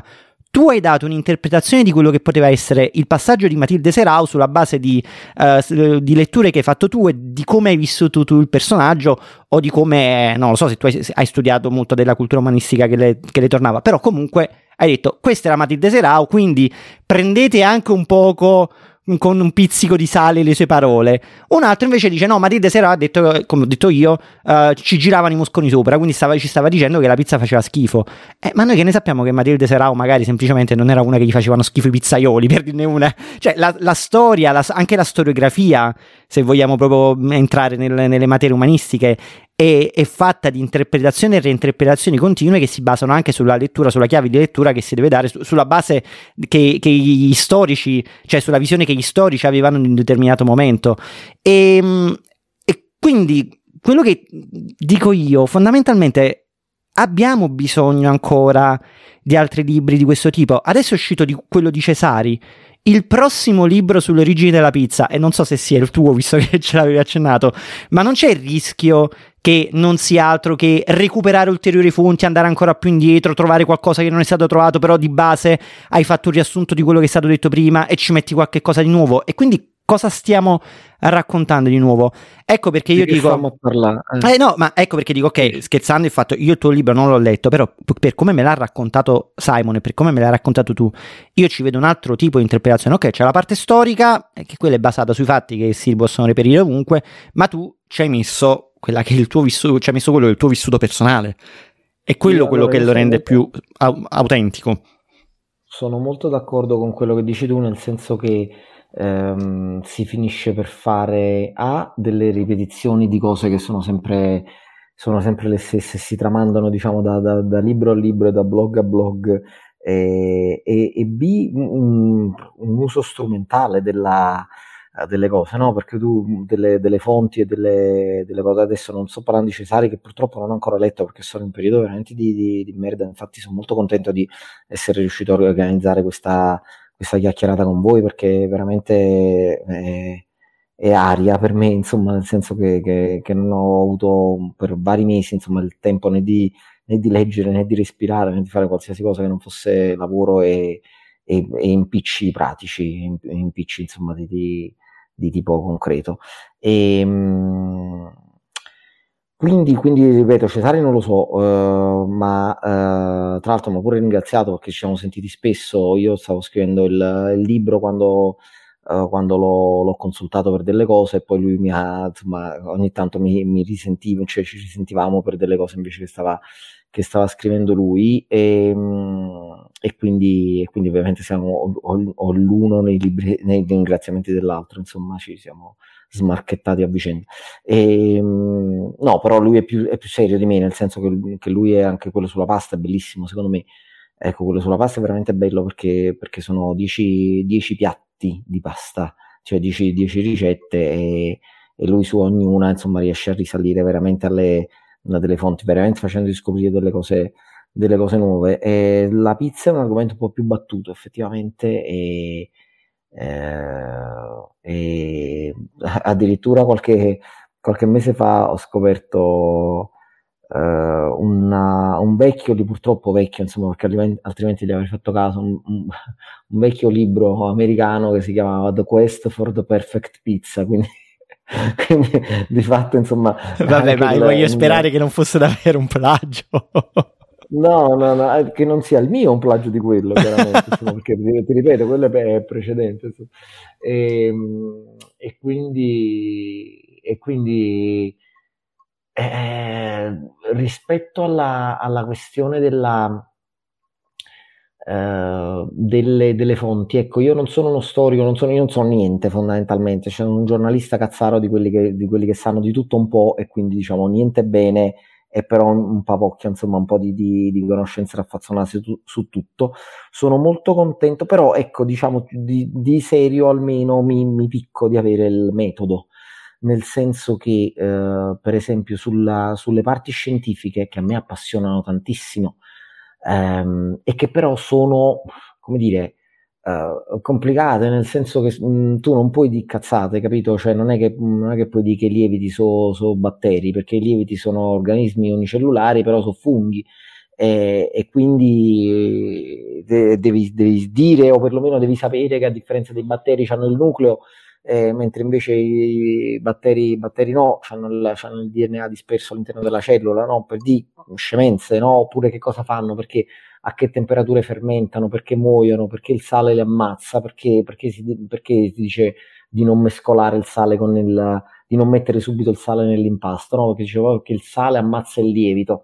tu hai dato un'interpretazione di quello che poteva essere il passaggio di Matilde Serau sulla base di, uh, di, letture che hai fatto tu e di come hai vissuto tu il personaggio o di come, non lo so se tu hai, hai studiato molto della cultura umanistica che le, che le, tornava, però comunque hai detto questa era Matilde Serau, quindi prendete anche un poco con un pizzico di sale le sue parole. Un altro invece dice: No, Matilde Serra ha detto, come ho detto io, uh, ci giravano i musconi sopra, quindi stava, ci stava dicendo che la pizza faceva schifo. Eh, ma noi che ne sappiamo che Matilde Serrao magari semplicemente non era una che gli facevano schifo i pizzaioli, per dirne una. Cioè, la, la storia, la, anche la storiografia, se vogliamo proprio entrare nel, nelle materie umanistiche, è, è, fatta di interpretazioni e reinterpretazioni continue che si basano anche sulla lettura, sulla chiave di lettura che si deve dare, su, sulla base che, che, gli storici, cioè sulla visione che gli storici avevano in un determinato momento. E, e quindi quello che dico io fondamentalmente abbiamo bisogno ancora di altri libri di questo tipo. Adesso è uscito di quello di Cesari. Il prossimo libro sulle origini della pizza, e non so se sia il tuo, visto che ce l'avevi accennato, ma non c'è il rischio che non sia altro che recuperare ulteriori fonti, andare ancora più indietro, trovare qualcosa che non è stato trovato, però di base hai fatto un riassunto di quello che è stato detto prima e ci metti qualche cosa di nuovo. E quindi cosa stiamo raccontando di nuovo? Ecco perché io che dico... Eh. Eh no, ma ecco perché dico, ok, scherzando il fatto, io il tuo libro non l'ho letto, però per come me l'ha raccontato Simon e per come me l'hai raccontato tu, io ci vedo un altro tipo di interpretazione. Ok, c'è la parte storica, eh, che quella è basata sui fatti che si possono reperire ovunque, ma tu ci hai messo quella che è il tuo vissuto, ci hai messo quello del tuo vissuto personale. È quello quello che lo rende più au- autentico. Sono molto d'accordo con quello che dici tu, nel senso che ehm, si finisce per fare A, delle ripetizioni di cose che sono sempre, sono sempre le stesse, si tramandano, diciamo, da, da- da libro a libro e da blog a blog, e, e- e B, un, un uso strumentale della, delle cose, no? Perché tu delle, delle fonti e delle, delle cose, adesso non sto parlando di Cesari, che purtroppo non ho ancora letto perché sono in un periodo veramente di, di- di merda, infatti sono molto contento di essere riuscito a organizzare questa, questa chiacchierata con voi perché veramente è, è aria per me, insomma, nel senso che, che- che non ho avuto per vari mesi, insomma, il tempo né di, né di leggere, né di respirare, né di fare qualsiasi cosa che non fosse lavoro e, e- e impicci pratici, im- impicci, insomma, di, di- di tipo concreto. E, mm, quindi, quindi, ripeto, Cesare non lo so, eh, ma eh, tra l'altro mi ha pure ringraziato perché ci siamo sentiti spesso. Io stavo scrivendo il, il libro quando, eh, quando l'ho, l'ho consultato per delle cose e poi lui mi ha, insomma, ogni tanto mi, mi risentivo, cioè ci risentivamo per delle cose invece che stava, che stava scrivendo lui e, mm, e quindi, e quindi ovviamente siamo o, l'uno nei, libri, nei ringraziamenti dell'altro, insomma ci siamo smarchettati a vicenda. E, mm, no, però lui è più, è più serio di me, nel senso che, che lui è anche quello sulla pasta, è bellissimo secondo me. Ecco, quello sulla pasta è veramente bello perché, perché sono 10, 10 piatti di pasta, cioè 10, 10 ricette e, e lui su ognuna insomma riesce a risalire veramente alle, a delle fonti, veramente facendo scoprire delle cose, delle cose nuove. E la pizza è un argomento un po' più battuto effettivamente e, eh, e addirittura qualche, qualche mese fa ho scoperto eh, una- un vecchio, purtroppo vecchio, insomma, perché altrimenti, altrimenti gli avrei fatto caso, un, un- un vecchio libro americano che si chiamava The Quest for the Perfect Pizza, quindi, quindi di fatto, insomma... Vabbè, ma il- voglio sperare che non fosse davvero un plagio. No, no, no, eh, che non sia il mio un plagio di quello, chiaramente, insomma, perché ti, ripeto, quello è precedente. E, e quindi, e quindi eh, rispetto alla, alla questione della, eh, delle, delle fonti, ecco, io non sono uno storico, non sono, non so niente fondamentalmente, c'è un giornalista cazzaro di quelli che, di quelli che sanno di tutto un po' e quindi diciamo niente bene e però un, un papocchio, insomma, un po' di, di, di conoscenze raffazzonate su, su tutto. Sono molto contento, però ecco, diciamo, di, di serio almeno mi, mi picco di avere il metodo, nel senso che, eh, per esempio, sulla- sulle parti scientifiche, che a me appassionano tantissimo, ehm, e che però sono, come dire, eh, complicate, nel senso che mh, tu non puoi di cazzate, capito? Cioè non è che, non è che puoi dire che i lieviti sono batteri, perché i lieviti sono organismi unicellulari, però sono funghi. E, e quindi de- devi, devi dire o perlomeno devi sapere che a differenza dei batteri hanno il nucleo, eh, mentre invece i batteri, i batteri no, hanno il, il DNA disperso all'interno della cellula, no? Per di scemenze, no? Oppure che cosa fanno? Perché a che temperature fermentano, perché muoiono, perché il sale li ammazza, perché, perché, si, perché si dice di non mescolare il sale con il, di non mettere subito il sale nell'impasto, no? Perché dicevo che il sale ammazza il lievito.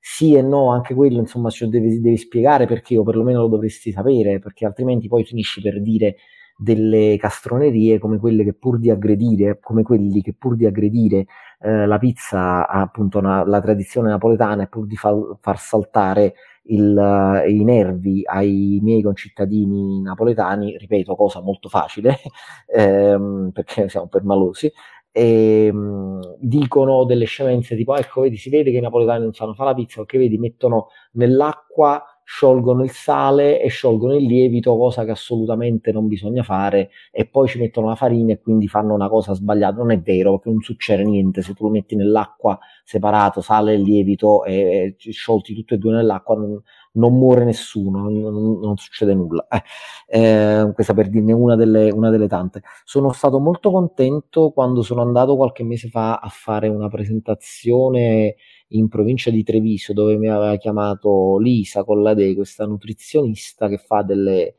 Sì e no, anche quello, insomma, cioè devi, devi spiegare perché, o perlomeno lo dovresti sapere, perché altrimenti poi finisci per dire delle castronerie come quelle che pur di aggredire, come quelli che pur di aggredire eh, la pizza, appunto una- la tradizione napoletana, e pur di far, far saltare il, eh, i nervi ai miei concittadini napoletani, ripeto, cosa molto facile, ehm, perché siamo permalosi, e, mh, dicono delle scemenze tipo ecco vedi si vede che i napoletani non sanno fare la pizza perché vedi mettono nell'acqua sciolgono il sale e sciolgono il lievito, cosa che assolutamente non bisogna fare, e poi ci mettono la farina e quindi fanno una cosa sbagliata. Non è vero, perché non succede niente se tu lo metti nell'acqua separato, sale e lievito, e, e sciolti tutti e due nell'acqua, non, non muore nessuno, non, non succede nulla. Eh, eh, questa per dirne una delle, una delle tante. Sono stato molto contento quando sono andato qualche mese fa a fare una presentazione in provincia di Treviso dove mi aveva chiamato Lisa Colladei, questa nutrizionista che fa delle,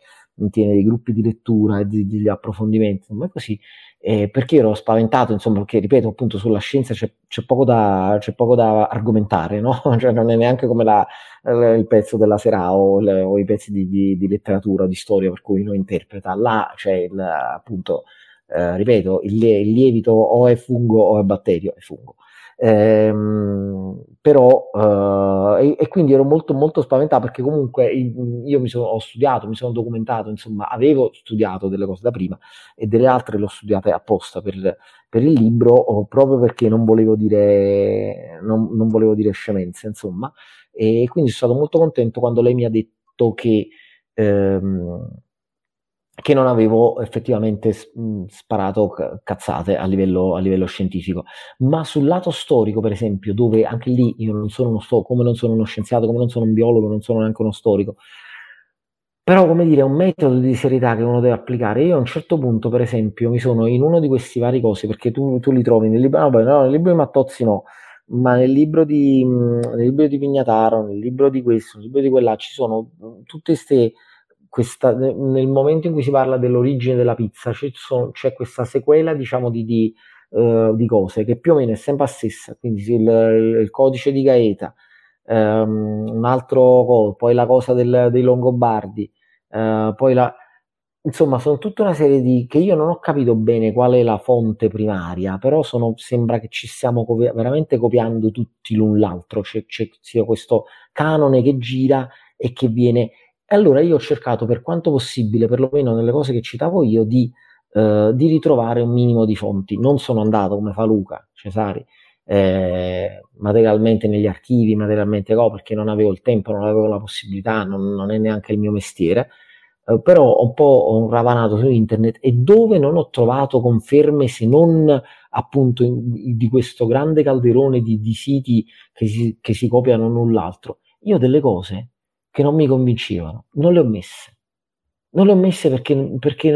tiene dei gruppi di lettura e degli approfondimenti, insomma così, eh, perché ero spaventato, insomma, perché ripeto, appunto sulla scienza c'è, c'è, poco, da, c'è poco, da, argomentare, no? cioè non è neanche come la, il pezzo della Sera o, le, o i pezzi di, di, di, letteratura, di storia per cui uno interpreta, là c'è il, appunto, eh, ripeto, il, il lievito o è fungo o è batterio, è fungo. Ehm, però uh, e, e, quindi ero molto molto spaventato perché comunque io mi sono, ho studiato, mi sono documentato, insomma avevo studiato delle cose da prima e delle altre le ho studiate apposta per, per il libro proprio perché non volevo dire, non, non volevo dire scemenze insomma. E quindi sono stato molto contento quando lei mi ha detto che ehm, che non avevo effettivamente sparato cazzate a livello, a livello, scientifico. Ma sul lato storico, per esempio, dove anche lì io non sono uno storico, come non sono uno scienziato, come non sono un biologo, non sono neanche uno storico, però come dire, è un metodo di serietà che uno deve applicare. Io a un certo punto, per esempio, mi sono in uno di questi vari cose, perché tu, tu li trovi nel libro, no, no, nel libro di Mattozzi no, ma nel libro di, nel libro di Pignataro, nel libro di questo, nel libro di quella, ci sono tutte queste questa, nel momento in cui si parla dell'origine della pizza c'è, c'è questa sequela diciamo di, di, uh, di, cose che più o meno è sempre la stessa quindi il, il codice di Gaeta um, un altro poi la cosa del, dei Longobardi uh, poi la insomma sono tutta una serie di che io non ho capito bene qual è la fonte primaria però sono, sembra che ci stiamo copi- veramente copiando tutti l'un l'altro c'è, c'è sia questo canone che gira e che viene e allora io ho cercato per quanto possibile, perlomeno nelle cose che citavo io, di, eh, di ritrovare un minimo di fonti. Non sono andato come fa Luca Cesari eh, materialmente negli archivi, materialmente no, perché non avevo il tempo, non avevo la possibilità, non, non è neanche il mio mestiere. Eh, però ho un po' ravanato su internet e dove non ho trovato conferme se non appunto in, di questo grande calderone di, di siti che si, che si copiano null'altro. Io delle cose che non mi convincevano, non le ho messe. Non le ho messe perché, perché,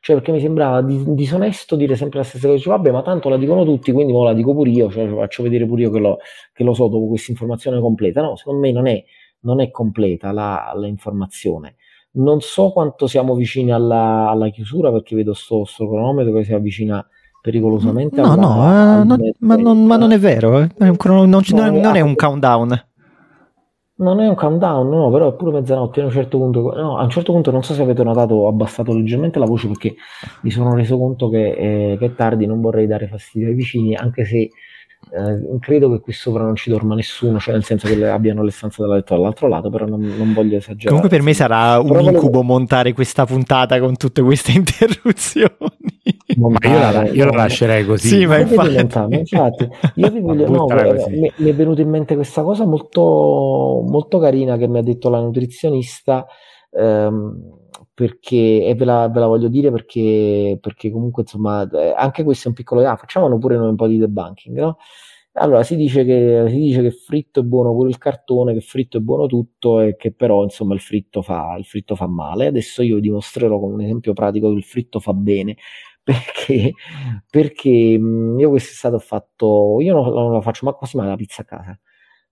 cioè perché mi sembrava disonesto dire sempre la stessa cosa. Dice, vabbè, ma tanto la dicono tutti, quindi la dico pure io, cioè faccio vedere pure io che lo, che lo so dopo questa informazione completa. No, secondo me non è, non è completa la, la, informazione. Non so quanto siamo vicini alla, alla chiusura perché vedo sto, sto, cronometro che si avvicina pericolosamente. No, alla, no, uh, non, ma, non, ma, non, è vero, eh. non, no, non, è un countdown. Non è un countdown, no, però è pure mezzanotte. A un certo punto, no, a un certo punto non so se avete notato, ho abbassato leggermente la voce perché mi sono reso conto che, eh, che è tardi, non vorrei dare fastidio ai vicini, anche se eh, credo che qui sopra non ci dorma nessuno, cioè nel senso che abbiano le stanze da letto dall'altro lato, però non, non voglio esagerare. Comunque per me sarà un però incubo volevo... montare questa puntata con tutte queste interruzioni. Ma io la, io la lascerei così. Sì, ma infatti. infatti io vi voglio, no, mi, mi, è venuta in mente questa cosa molto, molto carina che mi ha detto la nutrizionista. Ehm, perché e ve la, ve la, voglio dire perché, perché comunque insomma eh, anche questo è un piccolo ah, facciamolo pure noi un po' di debunking no? allora si dice, che, si dice che fritto è buono pure il cartone che fritto è buono tutto e che però insomma il fritto fa, il fritto fa male adesso io dimostrerò con un esempio pratico che il fritto fa bene perché, perché io quest'estate ho fatto io non, non la faccio ma quasi mai la pizza a casa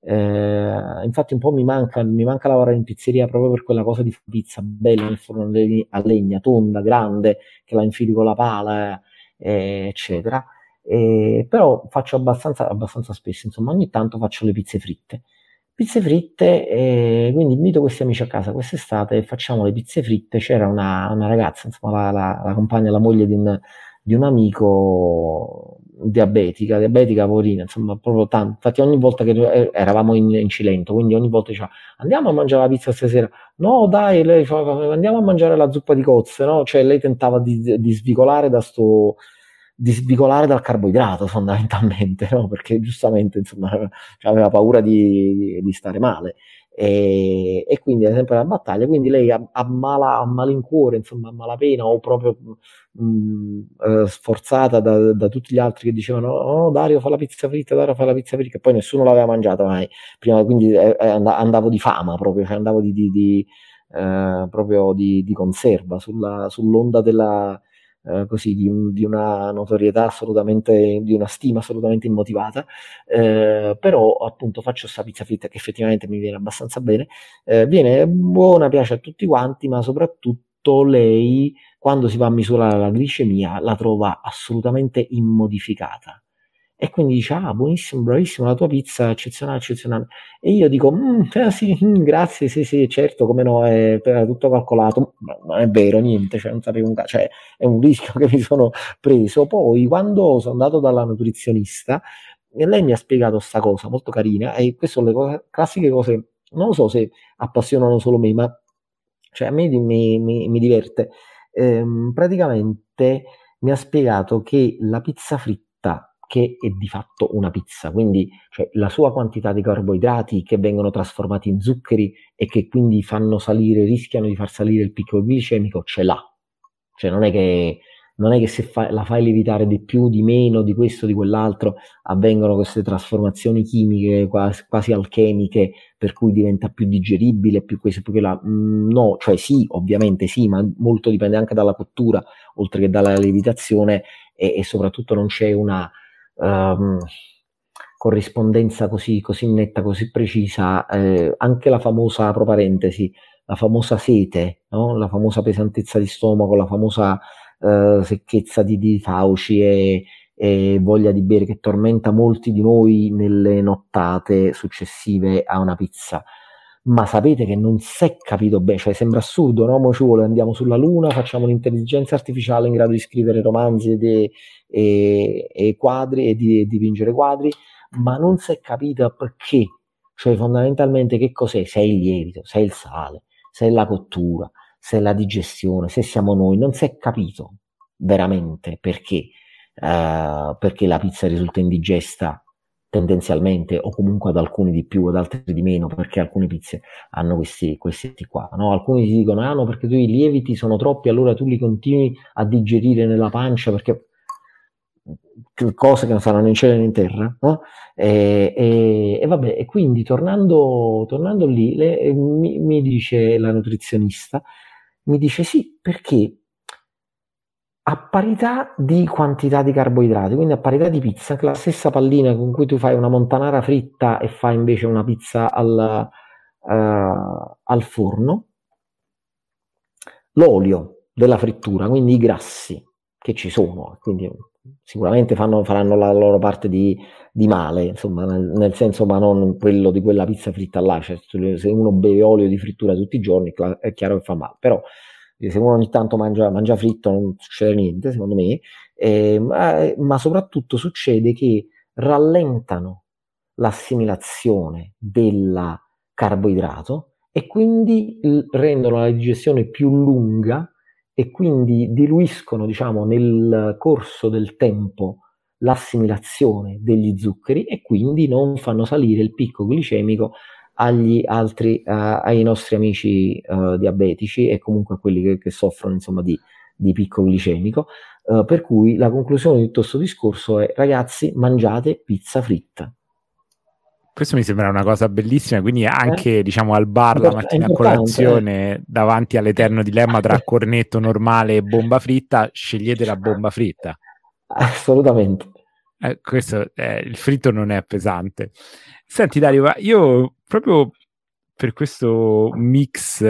eh, infatti un po' mi manca, mi manca lavorare in pizzeria proprio per quella cosa di pizza bella nel forno a legna, tonda, grande, che la infili con la pala, eh, eccetera. Eh, però faccio abbastanza, abbastanza spesso, insomma, ogni tanto faccio le pizze fritte. Pizze fritte, eh, quindi invito questi amici a casa quest'estate e facciamo le pizze fritte. C'era una, una ragazza, insomma, la, la, la compagna, la moglie di un, di un amico diabetica, diabetica poverina, insomma, proprio tanto. Infatti, ogni volta che eh, eravamo in, in Cilento, quindi ogni volta diceva andiamo a mangiare la pizza stasera. No, dai, lei fa, andiamo a mangiare la zuppa di cozze, no? Cioè, lei tentava di, di svicolare da sto, di svicolare dal carboidrato fondamentalmente, no? perché giustamente insomma, aveva paura di, di stare male. E, e, quindi è sempre la battaglia. Quindi lei a, mala, a malincuore, insomma, a malapena o proprio mh, mm, eh, sforzata da, da, tutti gli altri che dicevano: Oh, Dario fa la pizza fritta, Dario fa la pizza fritta, e poi nessuno l'aveva mangiata mai. Prima, quindi eh, eh andavo di fama proprio, cioè andavo di, di, di eh, proprio di, conserva sulla, sull'onda della eh, così, di, un, di, una notorietà assolutamente, di una stima assolutamente immotivata, eh, però appunto faccio questa pizza fritta che effettivamente mi viene abbastanza bene, eh, viene buona, piace a tutti quanti, ma soprattutto lei quando si va a misurare la glicemia la trova assolutamente immodificata e quindi dice, ah, buonissimo, bravissimo, la tua pizza eccezionale, eccezionale. E io dico, eh, sì, grazie, sì, sì, certo, come no, è, tutto calcolato. Ma non è vero, niente, cioè, non sapevo un cazzo, cioè, è un rischio che mi sono preso. Poi, quando sono andato dalla nutrizionista, lei mi ha spiegato questa cosa molto carina, e queste sono le cose, classiche cose, non so se appassionano solo me, ma cioè, a me mi, mi, mi diverte. Ehm, praticamente mi ha spiegato che la pizza fritta che è di fatto una pizza, quindi cioè, la sua quantità di carboidrati che vengono trasformati in zuccheri e che quindi fanno salire, rischiano di far salire il picco glicemico, ce l'ha. Cioè non è che, non è che se fa, la fai lievitare di più, di meno, di questo, di quell'altro, avvengono queste trasformazioni chimiche quasi, quasi alchemiche per cui diventa più digeribile, più questo, più quella. Mm, no, cioè sì, ovviamente sì, ma molto dipende anche dalla cottura, oltre che dalla lievitazione e, e soprattutto non c'è una um, corrispondenza così, così, netta, così precisa, eh, anche la famosa, apro parentesi, la famosa sete, no? la famosa pesantezza di stomaco, la famosa eh, secchezza di, di fauci e, e, voglia di bere che tormenta molti di noi nelle nottate successive a una pizza. Ma sapete che non si è capito bene, cioè sembra assurdo, no? Mo ci vuole, andiamo sulla Luna, facciamo un'intelligenza artificiale in grado di scrivere romanzi e, e, e quadri e di, dipingere quadri, ma non si è capito perché, cioè fondamentalmente che cos'è, se è il lievito, se è il sale, se è la cottura, se è la digestione, se siamo noi, non si è capito veramente perché, uh, perché la pizza risulta indigesta tendenzialmente o comunque ad alcuni di più, ad altri di meno, perché alcune pizze hanno questi, questi qua. No? Alcuni ti dicono, ah no, perché tu i lieviti sono troppi, allora tu li continui a digerire nella pancia perché cose che non saranno in cielo né in terra, no? e, e, e, vabbè, e quindi tornando, tornando lì, le, mi, mi, dice la nutrizionista, mi dice sì, perché a parità di quantità di carboidrati, quindi a parità di pizza, la stessa pallina con cui tu fai una montanara fritta e fai invece una pizza al, uh, al forno, l'olio della frittura, quindi i grassi che ci sono, quindi sicuramente fanno, faranno la loro parte di, di male, insomma, nel, nel, senso, ma non quello di quella pizza fritta là. Cioè, se uno beve olio di frittura tutti i giorni, è chiaro che fa male. Però, se uno ogni tanto mangia, mangia fritto, non succede niente, secondo me. Eh, ma, ma soprattutto succede che rallentano l'assimilazione del carboidrato e quindi rendono la digestione più lunga e quindi diluiscono, diciamo, nel corso del tempo l'assimilazione degli zuccheri e quindi non fanno salire il picco glicemico agli altri, uh, ai nostri amici uh, diabetici e comunque a quelli che, che soffrono insomma di, di picco glicemico. Uh, per cui la conclusione di tutto questo discorso è ragazzi mangiate pizza fritta. Questo mi sembra una cosa bellissima, quindi anche eh? diciamo al bar la mattina a colazione eh. davanti all'eterno dilemma tra cornetto normale e bomba fritta, scegliete la bomba fritta. Assolutamente. Eh, questo, eh, il fritto non è pesante. Senti Dario, io proprio per questo mix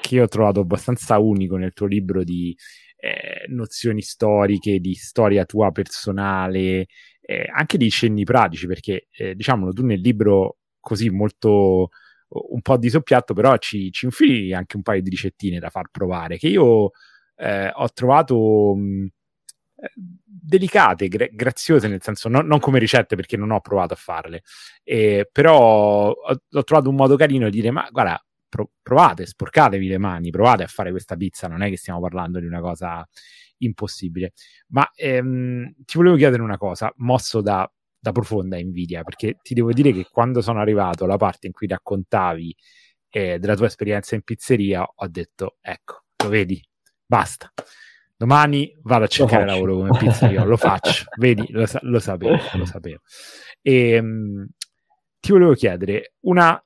che ho trovato abbastanza unico nel tuo libro di eh, nozioni storiche, di storia tua personale, eh, anche di cenni pratici, perché eh, diciamolo, tu nel libro così molto un po' di soppiatto, però ci, ci infili anche un paio di ricettine da far provare, che io eh, ho trovato mh, eh, delicate, gra- graziose, nel senso no, non come ricette perché non ho provato a farle, eh, però ho, ho, trovato un modo carino di dire, ma guarda, pro- provate, sporcatevi le mani, provate a fare questa pizza, non è che stiamo parlando di una cosa impossibile. Ma ehm, ti volevo chiedere una cosa, mosso da, da, profonda invidia, perché ti devo dire che quando sono arrivato alla parte in cui raccontavi eh, della tua esperienza in pizzeria, ho detto, ecco, lo vedi, basta. Domani vado a cercare lavoro come pizzaiolo, lo faccio, vedi, lo, lo, sapevo, lo sapevo. E, ehm, ti volevo chiedere una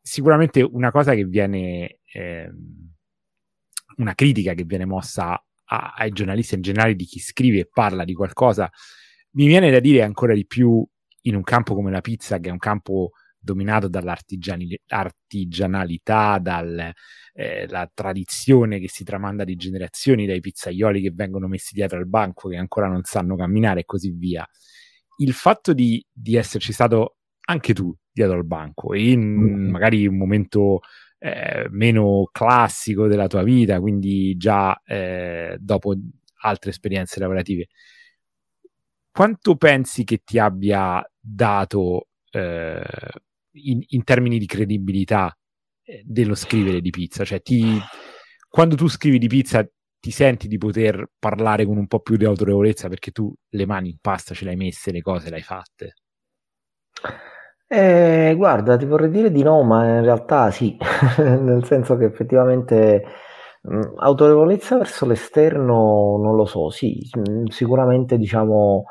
sicuramente una cosa che viene eh, una critica che viene mossa a, ai giornalisti in generale di chi scrive e parla di qualcosa mi viene da dire ancora di più in un campo come la pizza che è un campo dominato dall'artigianalità, dalla eh, tradizione che si tramanda di generazioni, dai pizzaioli che vengono messi dietro al banco, che ancora non sanno camminare e così via. Il fatto di, di esserci stato anche tu dietro al banco in mm-hmm. magari un momento eh, meno classico della tua vita, quindi già eh, dopo altre esperienze lavorative, quanto pensi che ti abbia dato eh, in, in, termini di credibilità dello scrivere di pizza? Cioè, ti, quando tu scrivi di pizza ti senti di poter parlare con un po' più di autorevolezza perché tu le mani in pasta ce le hai messe, le cose le hai fatte? Eh, guarda, ti vorrei dire di no, ma in realtà sì, nel senso che effettivamente mh, autorevolezza verso l'esterno non lo so, sì, mh, sicuramente diciamo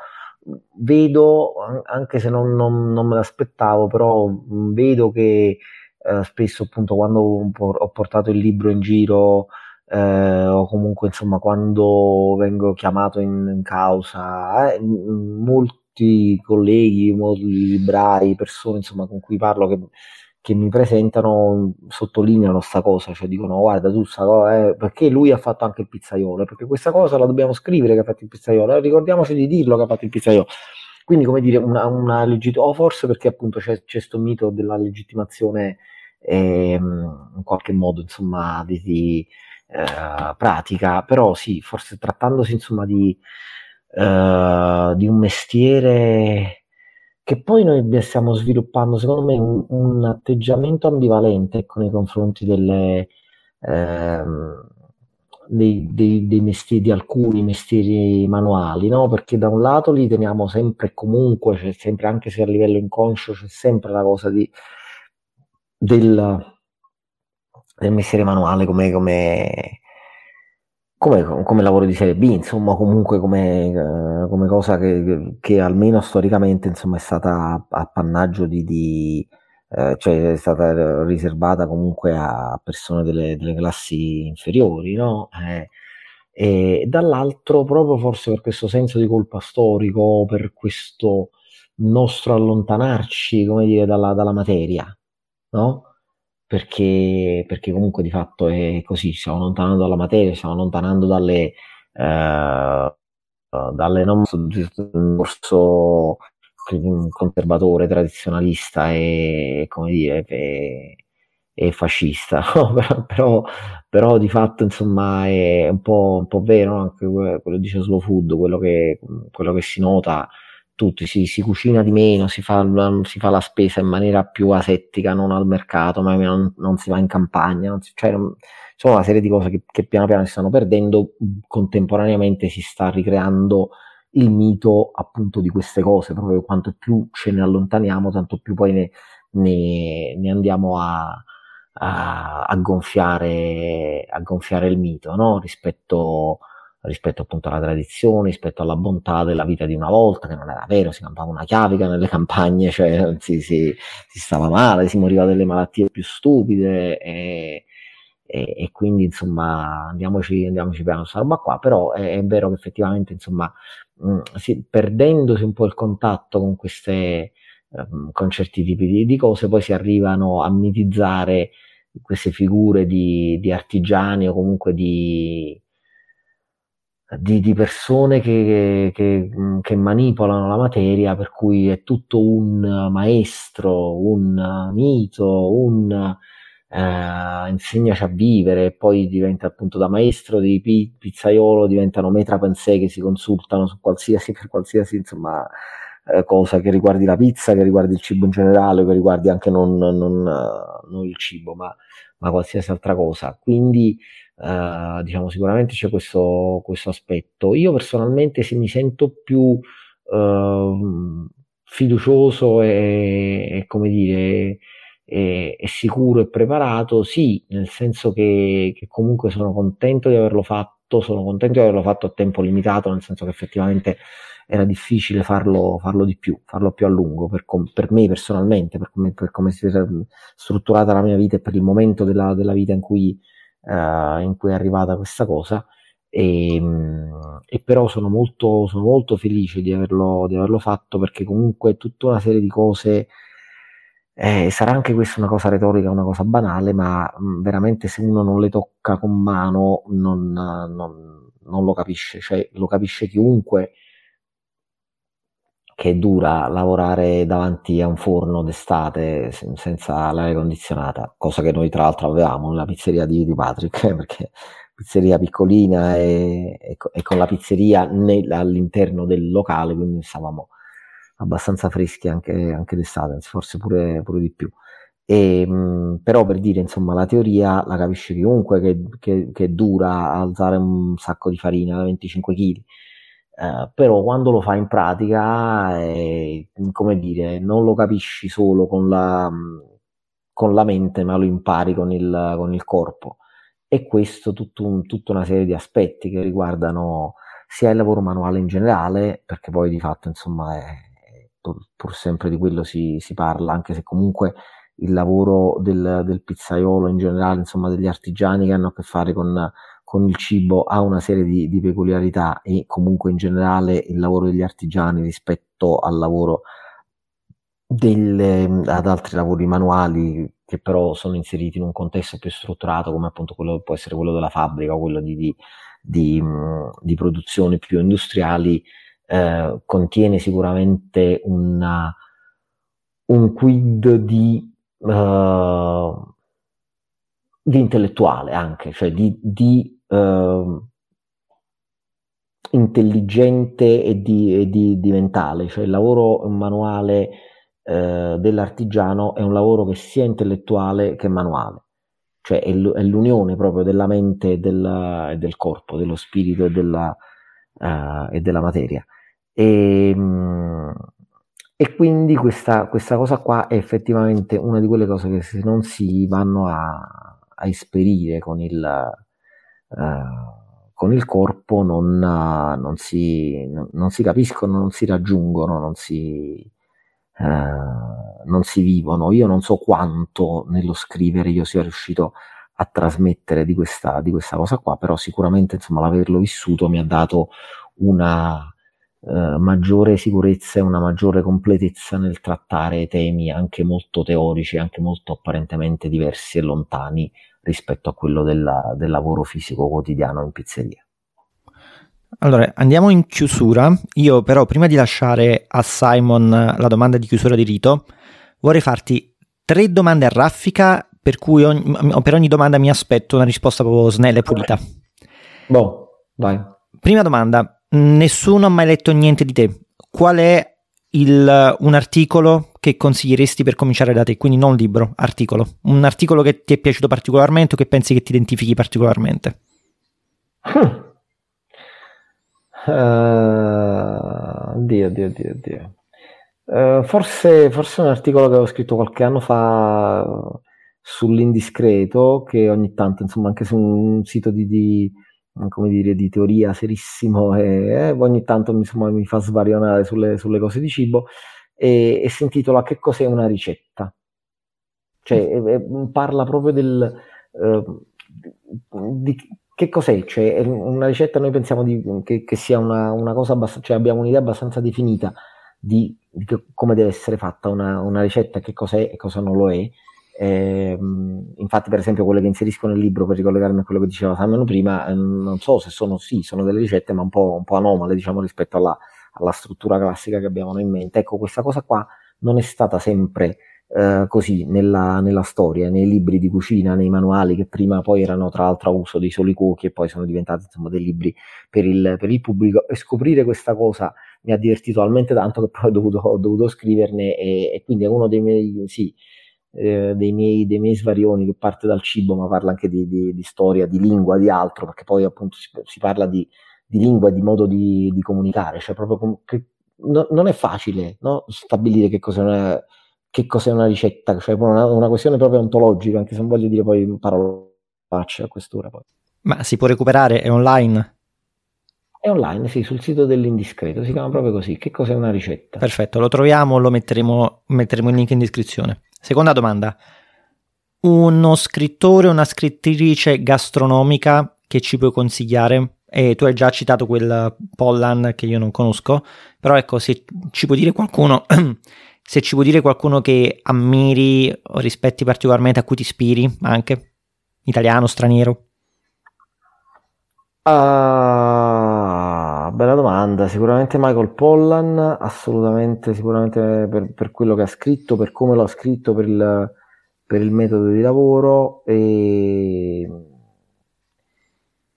vedo, anche se non, non, non me l'aspettavo, però mh, vedo che eh, spesso appunto quando ho portato il libro in giro eh, o comunque insomma quando vengo chiamato in, in causa, eh, molti colleghi, molti librai, persone insomma, con cui parlo che, che mi presentano sottolineano questa cosa, cioè dicono guarda tu sta cosa, eh, perché lui ha fatto anche il pizzaiolo, perché questa cosa la dobbiamo scrivere che ha fatto il pizzaiolo, eh, ricordiamoci di dirlo che ha fatto il pizzaiolo. Quindi come dire, una, una legittimazione, o forse perché appunto c'è questo mito della legittimazione eh, in qualche modo insomma di, di eh, pratica, però sì, forse trattandosi insomma di uh, di un mestiere che poi noi stiamo sviluppando, secondo me, un, un atteggiamento ambivalente ecco, nei confronti delle, ehm, dei, dei, dei, mestieri, di alcuni mestieri manuali, no? perché da un lato li teniamo sempre e comunque, c'è sempre, anche se a livello inconscio, c'è sempre la cosa di, del, del mestiere manuale come, come come, come, lavoro di Serie B, insomma, comunque come, eh, come cosa che, che, almeno storicamente insomma, è stata appannaggio di, di eh, cioè è stata riservata comunque a persone delle, delle classi inferiori, no? Eh, e dall'altro, proprio forse per questo senso di colpa storico, per questo nostro allontanarci, come dire, dalla, dalla materia, no? perché, perché comunque di fatto è così, stiamo allontanando dalla materia, stiamo allontanando dalle, eh, dalle non corso conservatore, tradizionalista e, come dire, e, e fascista, però, però, di fatto insomma è un po', un po vero anche quello che dice Slow Food, quello che, quello che si nota tutti, si, si, cucina di meno, si fa, si fa, la spesa in maniera più asettica, non al mercato, ma non, non si va in campagna, si, cioè, sono una serie di cose che, che, piano piano si stanno perdendo, contemporaneamente si sta ricreando il mito appunto di queste cose, proprio quanto più ce ne allontaniamo, tanto più poi ne, ne, ne andiamo a, a, a, gonfiare, a gonfiare il mito, no? rispetto rispetto appunto alla tradizione, rispetto alla bontà della vita di una volta, che non era vero, si campava una chiavica nelle campagne, cioè si, si, si stava male, si moriva delle malattie più stupide e, e, e quindi insomma andiamoci, andiamoci piano questa roba qua, però è, è, vero che effettivamente insomma mh, si, perdendosi un po' il contatto con queste con certi tipi di, di, cose, poi si arrivano a mitizzare queste figure di, di artigiani o comunque di, di, di persone che, che, che, manipolano la materia, per cui è tutto un maestro, un mito, un eh, insegnaci a vivere, poi diventa appunto da maestro di pizzaiolo, diventano metra pensée che si consultano su qualsiasi, per qualsiasi insomma, eh, cosa che riguardi la pizza, che riguardi il cibo in generale, che riguardi anche non, non, non il cibo, ma, ma, qualsiasi altra cosa. Quindi eh, diciamo sicuramente c'è questo, questo aspetto. Io personalmente se mi sento più eh, fiducioso e, e, come dire e, e, sicuro e preparato, sì, nel senso che, che comunque sono contento di averlo fatto, sono contento di averlo fatto a tempo limitato, nel senso che effettivamente era difficile farlo, farlo di più, farlo più a lungo per, com- per me personalmente, per come, per come, si è strutturata la mia vita e per il momento della, della vita in cui, uh, in cui, è arrivata questa cosa. E, e però sono molto, sono molto felice di averlo, di averlo fatto perché comunque tutta una serie di cose eh, sarà anche questa una cosa retorica, una cosa banale, ma mh, veramente se uno non le tocca con mano non, non, non lo capisce, cioè lo capisce chiunque che è dura lavorare davanti a un forno d'estate senza l'aria condizionata, cosa che noi tra l'altro avevamo nella pizzeria di, Patrick, perché pizzeria piccolina e, e, e con la pizzeria nel, all'interno del locale, quindi stavamo abbastanza freschi anche, anche d'estate, forse pure, pure di più. E, mh, però per dire, insomma, la teoria la capisce chiunque che, che, che dura alzare un sacco di farina da 25 kg eh, però quando lo fai in pratica, eh, come dire, non lo capisci solo con la, con la mente, ma lo impari con il, con il corpo. E questo un, tutta una serie di aspetti che riguardano sia il lavoro manuale in generale, perché poi di fatto, insomma, è, pur, pur sempre di quello si, si, parla, anche se comunque il lavoro del, del pizzaiolo in generale, insomma, degli artigiani che hanno a che fare con con il cibo ha una serie di, di, peculiarità e comunque in generale il lavoro degli artigiani rispetto al lavoro delle, ad altri lavori manuali che però sono inseriti in un contesto più strutturato come appunto quello può essere quello della fabbrica o quello di, di, di, di produzioni più industriali eh, contiene sicuramente una, un quid di, uh, di intellettuale anche, cioè di, di eh, intelligente e di, e, di, di, mentale, cioè il lavoro manuale eh, dell'artigiano è un lavoro che sia intellettuale che manuale, cioè è, l'unione proprio della mente e, della, e, del corpo, dello spirito e della, uh, e della materia. E, mh, e quindi questa, questa, cosa qua è effettivamente una di quelle cose che se non si vanno a, a esperire con il, eh, con il corpo non, non, si, non, si, capiscono, non si raggiungono, non si, uh, non si vivono. Io non so quanto nello scrivere io sia riuscito a trasmettere di questa, di questa cosa qua, però sicuramente insomma, l'averlo vissuto mi ha dato una uh, maggiore sicurezza e una maggiore completezza nel trattare temi anche molto teorici, anche molto apparentemente diversi e lontani rispetto a quello della, del lavoro fisico quotidiano in pizzeria. Allora, andiamo in chiusura. Io però prima di lasciare a Simon la domanda di chiusura di rito, vorrei farti tre domande a raffica per cui ogni, per ogni domanda mi aspetto una risposta proprio snella e pulita. Boh, vai. Prima domanda, nessuno ha mai letto niente di te. Qual è il, un articolo che consiglieresti per cominciare da te, quindi non libro, articolo. Un articolo che ti è piaciuto particolarmente o che pensi che ti identifichi particolarmente. Uh, Dio, Dio, Dio, Dio. Uh, forse, forse un articolo che avevo scritto qualche anno fa sull'indiscreto, che ogni tanto, insomma, anche su un sito di, di come dire, di teoria serissimo e eh, ogni tanto insomma, mi fa svarionare sulle, sulle cose di cibo e, e si intitola Che cos'è una ricetta? Cioè eh, parla proprio del... Eh, di che cos'è? Cioè, una ricetta noi pensiamo di, che, che, sia una, una cosa abbastanza, cioè abbiamo un'idea abbastanza definita di, di come deve essere fatta una, una ricetta, che cos'è e cosa non lo è, eh, infatti, per esempio, quelle che inserisco nel libro per ricollegarmi a quello che diceva Samuel prima, eh, non so se sono sì, sono delle ricette, ma un po', un po anomale, diciamo, rispetto alla, alla, struttura classica che abbiamo noi in mente. Ecco, questa cosa qua non è stata sempre eh, così nella, nella, storia, nei libri di cucina, nei manuali che prima poi erano tra l'altro a uso dei soli cuochi e poi sono diventati insomma dei libri per il, per il pubblico e scoprire questa cosa mi ha divertito talmente tanto che poi ho dovuto, ho dovuto scriverne e, e, quindi è uno dei miei, sì, eh, dei, miei, dei miei svarioni che parte dal cibo ma parla anche di, di, di storia, di lingua, di altro perché poi appunto si, si parla di, di, lingua e di modo di, comunicare, cioè proprio com- che, no, non è facile no? stabilire che cos'è una che cos'è una ricetta, cioè una, una questione proprio ontologica, anche se non voglio dire poi parolacce a quest'ora. Poi. Ma si può recuperare? È online? È online, sì, sul sito dell'indiscreto, si chiama proprio così. Che cos'è una ricetta? Perfetto, lo troviamo, lo metteremo, metteremo il link in descrizione. Seconda domanda. Uno scrittore o una scrittrice gastronomica che ci puoi consigliare? E tu hai già citato quel Pollan che io non conosco, però ecco, se ci puoi dire qualcuno se ci vuoi dire qualcuno che ammiri o rispetti particolarmente, a cui ti ispiri anche, italiano, straniero? Uh, bella domanda, sicuramente Michael Pollan, assolutamente, sicuramente per, per, quello che ha scritto, per come l'ha scritto, per il, per il metodo di lavoro e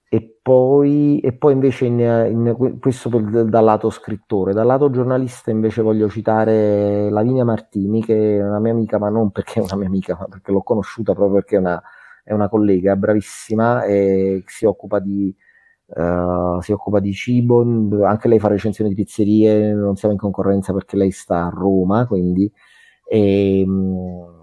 e poi, e poi invece in, in, questo dal lato scrittore, dal lato giornalista invece voglio citare Lavinia Martini che è una mia amica, ma non perché è una mia amica, ma perché l'ho conosciuta proprio perché è una, è una collega bravissima e si occupa di, uh, si occupa di cibo, anche lei fa recensioni di pizzerie, non siamo in concorrenza perché lei sta a Roma, quindi... E, um,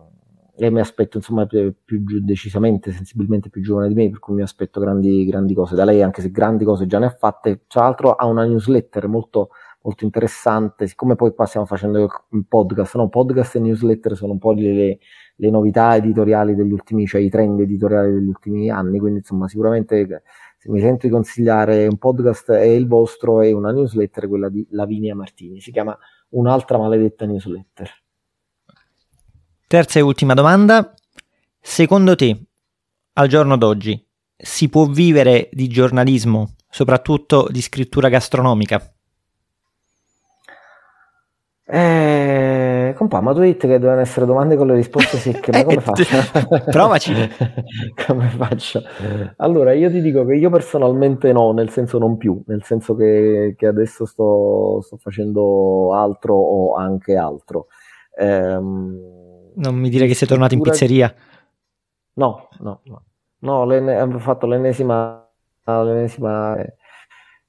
e mi aspetto insomma più, più, decisamente, sensibilmente più giovane di me, per cui mi aspetto grandi, grandi cose da lei, anche se grandi cose già ne ha fatte. Tra l'altro ha una newsletter molto, molto interessante, siccome poi qua stiamo facendo un podcast, no? podcast e newsletter sono un po' le, le novità editoriali degli ultimi, cioè i trend editoriali degli ultimi anni, quindi insomma sicuramente se mi sento di consigliare un podcast è il vostro e una newsletter quella di Lavinia Martini, si chiama Un'altra maledetta newsletter. Terza e ultima domanda. Secondo te, al giorno d'oggi, si può vivere di giornalismo, soprattutto di scrittura gastronomica? Eh, compa, ma tu hai detto che devono essere domande con le risposte secche, ma come faccio? Provaci. come faccio? Allora, io ti dico che io personalmente no, nel senso non più, nel senso che, che adesso sto, sto, facendo altro o anche altro. Ehm, non mi dire che sei tornato in pizzeria. No, no, no. No, abbiamo fatto l'ennesima, l'ennesima, eh,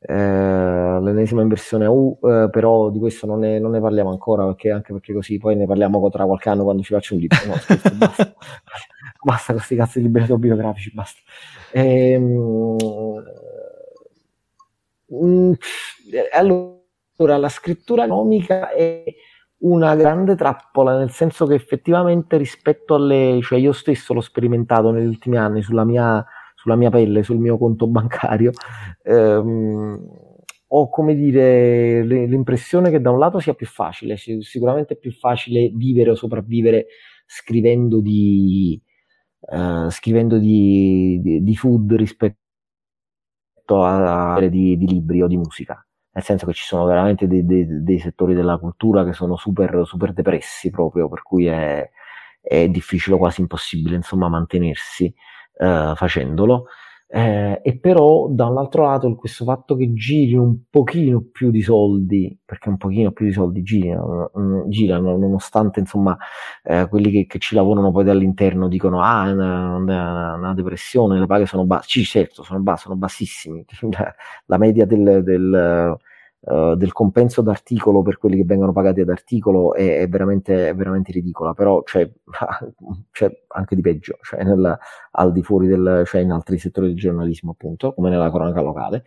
l'ennesima inversione U, eh, però di questo non ne, non ne, parliamo ancora, perché, anche perché così poi ne parliamo tra qualche anno quando ci faccio un libro. No, scherzo, basta. basta con questi cazzo di libri autobiografici, basta. Ehm, mm, allora, la scrittura nomica è una grande trappola, nel senso che effettivamente rispetto alle, cioè io stesso l'ho sperimentato negli ultimi anni sulla mia, sulla mia pelle, sul mio conto bancario, ehm, ho come dire l'impressione che da un lato sia più facile, sicuramente è più facile vivere o sopravvivere scrivendo di, eh, scrivendo di, di, di food rispetto a, a di, di libri o di musica. Nel senso che ci sono veramente dei, dei, dei settori della cultura che sono super, super depressi proprio, per cui è, è difficile, quasi impossibile, insomma, mantenersi eh, facendolo. Eh, e però da un altro lato questo fatto che giri un pochino più di soldi, perché un pochino più di soldi girano, mm, girano nonostante insomma eh, quelli che, che, ci lavorano poi dall'interno dicono ah una, una, una, depressione, le paghe sono basse, sì certo sono, basse, sono bassissimi, la media del, del Uh, del compenso d'articolo per quelli che vengono pagati ad articolo è, è, veramente, è veramente, ridicola, però c'è, c'è anche di peggio, cioè nel, al di fuori del, cioè in altri settori del giornalismo appunto, come nella cronaca locale.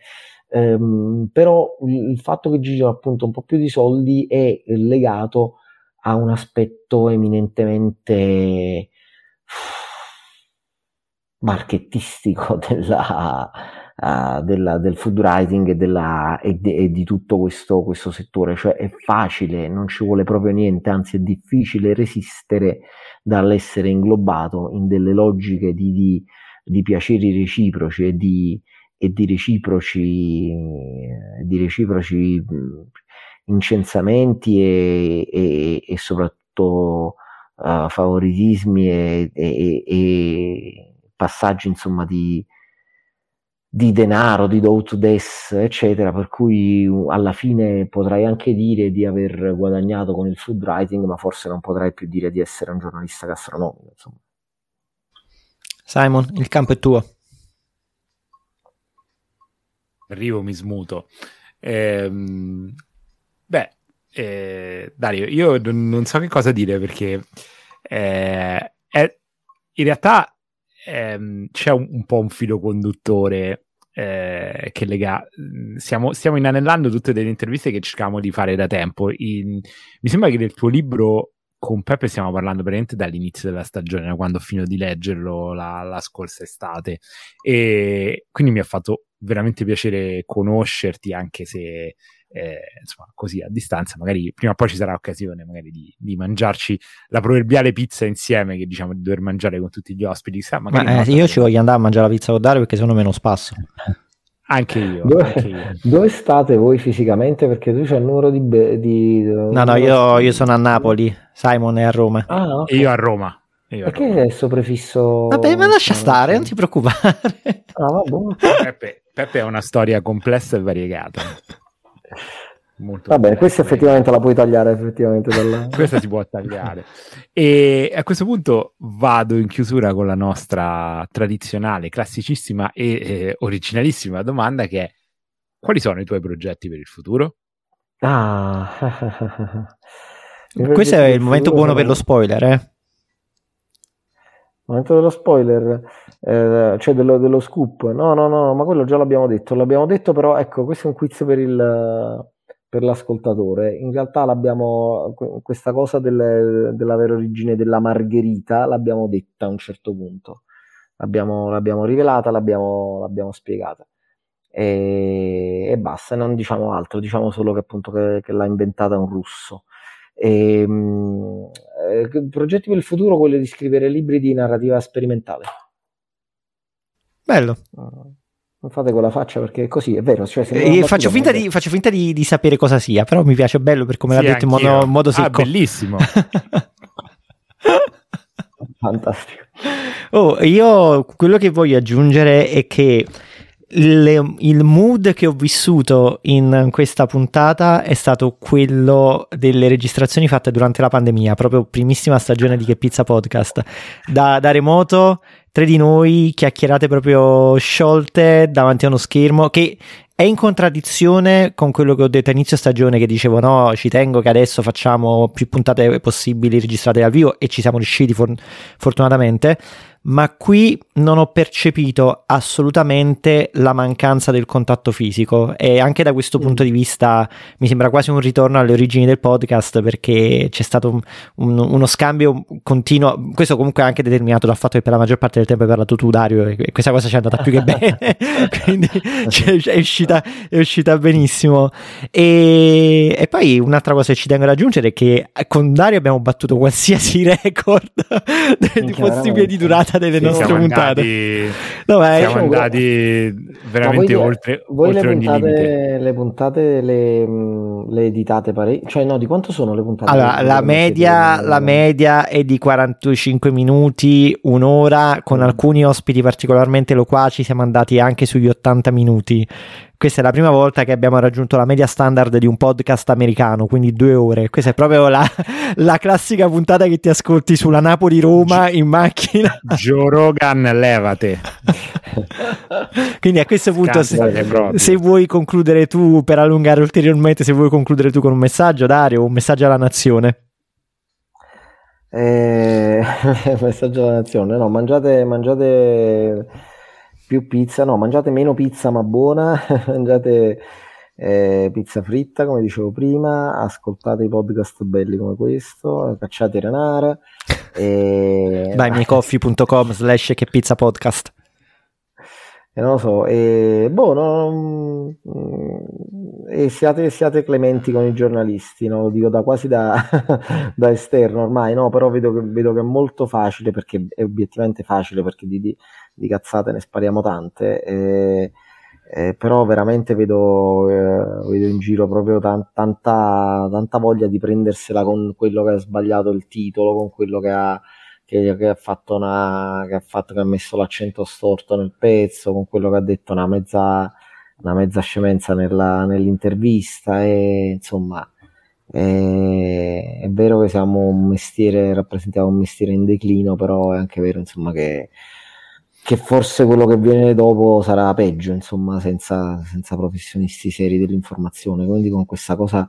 Um, però il fatto che girino appunto un po' più di soldi è legato a un aspetto eminentemente marketistico della, uh, della, del food writing e, della, e, de, e di tutto questo, questo, settore, cioè è facile, non ci vuole proprio niente, anzi è difficile resistere dall'essere inglobato in delle logiche di, di, di piaceri reciproci e di, e di reciproci, di reciproci incensamenti e, e, e soprattutto uh, favoritismi e, e, passaggi insomma di, di denaro, di do to des, eccetera, per cui alla fine potrai anche dire di aver guadagnato con il food writing, ma forse non potrai più dire di essere un giornalista gastronomico. Insomma. Simon, il campo è tuo. Arrivo, mi smuto. Ehm, beh, eh, Dario, io non, non, so che cosa dire perché eh, è, in realtà ehm, c'è un, un, po' un filo conduttore eh, che lega. Stiamo, stiamo, inanellando tutte delle interviste che cercavamo di fare da tempo. In, mi sembra che nel tuo libro con Peppe stiamo parlando praticamente dall'inizio della stagione, quando ho finito di leggerlo la, la scorsa estate. E quindi mi ha fatto veramente piacere conoscerti, anche se eh, insomma, così a distanza, magari prima o poi ci sarà occasione magari di, di, mangiarci la proverbiale pizza insieme che diciamo di dover mangiare con tutti gli ospiti. Sa, Ma, eh, io ci voglio andare a mangiare la pizza con Dario perché sono meno spasso. Anche io, dove, anche io. Dove state voi fisicamente? Perché tu c'hai il numero di... Be- di no, no, io, io, sono a Napoli, Simon è a Roma. Ah, okay. E io a Roma. Io Perché Roma. questo prefisso... Vabbè, ma lascia stare, non ti preoccupare. Ah, Peppe, Peppe, è una storia complessa e variegata. Molto Va bene, questa effettivamente la puoi tagliare effettivamente dalla... questa si può tagliare. E a questo punto vado in chiusura con la nostra tradizionale, classicissima e eh, originalissima domanda che è quali sono i tuoi progetti per il futuro? Ah, questo è il momento buono per lo spoiler eh? Il momento dello spoiler, eh, cioè dello, dello, scoop. No, no, no, ma quello già l'abbiamo detto. L'abbiamo detto, però ecco, questo è un quiz per il, per l'ascoltatore. In realtà l'abbiamo, questa cosa del, della vera origine della margherita l'abbiamo detta a un certo punto. L'abbiamo, l'abbiamo rivelata, l'abbiamo, l'abbiamo spiegata. E, e, basta, non diciamo altro, diciamo solo che appunto che, che l'ha inventata un russo. E, mh, eh, progetti per il futuro, quello di scrivere libri di narrativa sperimentale. Bello. Uh, non fate quella faccia perché è così, è vero. Cioè, eh, faccio, finta di, faccio, finta di, di, sapere cosa sia, però mi piace bello per come sì, l'ha detto in modo, modo secco. Ah, bellissimo. Fantastico. Oh, io quello che voglio aggiungere è che il, il, mood che ho vissuto in questa puntata è stato quello delle registrazioni fatte durante la pandemia, proprio primissima stagione di Che Pizza Podcast. Da, da remoto, tre di noi chiacchierate proprio sciolte davanti a uno schermo che è in contraddizione con quello che ho detto a inizio stagione che dicevo no, ci tengo che adesso facciamo più puntate possibili registrate dal vivo e ci siamo riusciti for- fortunatamente, ma qui non ho percepito assolutamente la mancanza del contatto fisico e anche da questo punto di vista mi sembra quasi un ritorno alle origini del podcast perché c'è stato un, un, uno scambio continuo, questo comunque è anche determinato dal fatto che per la maggior parte del tempo hai parlato tu Dario e questa cosa ci è andata più che bene, quindi è uscita, è uscita benissimo. E, e, poi un'altra cosa che ci tengo ad aggiungere è che con Dario abbiamo battuto qualsiasi record di possibile di durata delle sì, nostre puntate. Andati, no, beh, siamo andati veramente voi, oltre, voi oltre le puntate, le puntate le, le editate parecchio? Cioè, no, di quanto sono le puntate? Allora, la media, la media è di 45 minuti, un'ora, con mm. alcuni ospiti particolarmente loquaci siamo andati anche sugli 80 minuti. Questa è la prima volta che abbiamo raggiunto la media standard di un podcast americano, quindi due ore. Questa è proprio la, la classica puntata che ti ascolti sulla Napoli-Roma in macchina. Joe Rogan, levate. quindi a questo punto, se, se, vuoi concludere tu per allungare ulteriormente, se vuoi concludere tu con un messaggio, Dario, un messaggio alla nazione. Eh, messaggio alla nazione, no, mangiate, mangiate più pizza, no, mangiate meno pizza ma buona, mangiate eh, pizza fritta come dicevo prima, ascoltate i podcast belli come questo, cacciate Renara. E... Buymeacoffee.com slash che pizza podcast. E non lo so, e, boh, no, mm, e siate, siate, clementi con i giornalisti, no? lo dico da, quasi da, da esterno ormai, no? però vedo che, vedo che, è molto facile, perché è obiettivamente facile, perché di, di, di cazzate ne spariamo tante, e, eh, però veramente vedo, eh, vedo, in giro proprio tan- tanta, tanta, voglia di prendersela con quello che ha sbagliato il titolo, con quello che ha, che, che ha, fatto una, che ha, fatto, che ha messo l'accento storto nel pezzo, con quello che ha detto una mezza, una mezza scemenza nella, nell'intervista e insomma è, è vero che siamo un mestiere, rappresentiamo un mestiere in declino, però è anche vero insomma che che forse quello che viene dopo sarà peggio, insomma, senza, senza professionisti seri dell'informazione. Quindi con questa cosa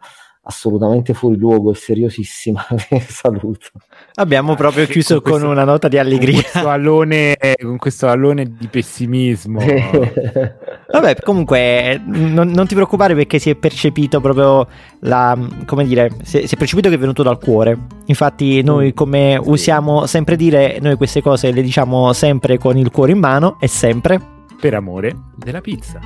assolutamente fuori luogo e seriosissima saluto. Abbiamo proprio chiuso con, questo, con, una nota di allegria. Con questo alone, con questo alone di pessimismo. Vabbè, comunque non, non, ti preoccupare perché si è percepito proprio la... come dire, si è, si è, percepito che è venuto dal cuore. Infatti noi mm. come usiamo sempre dire, noi queste cose le diciamo sempre con il cuore in mano e sempre... Per amore della pizza.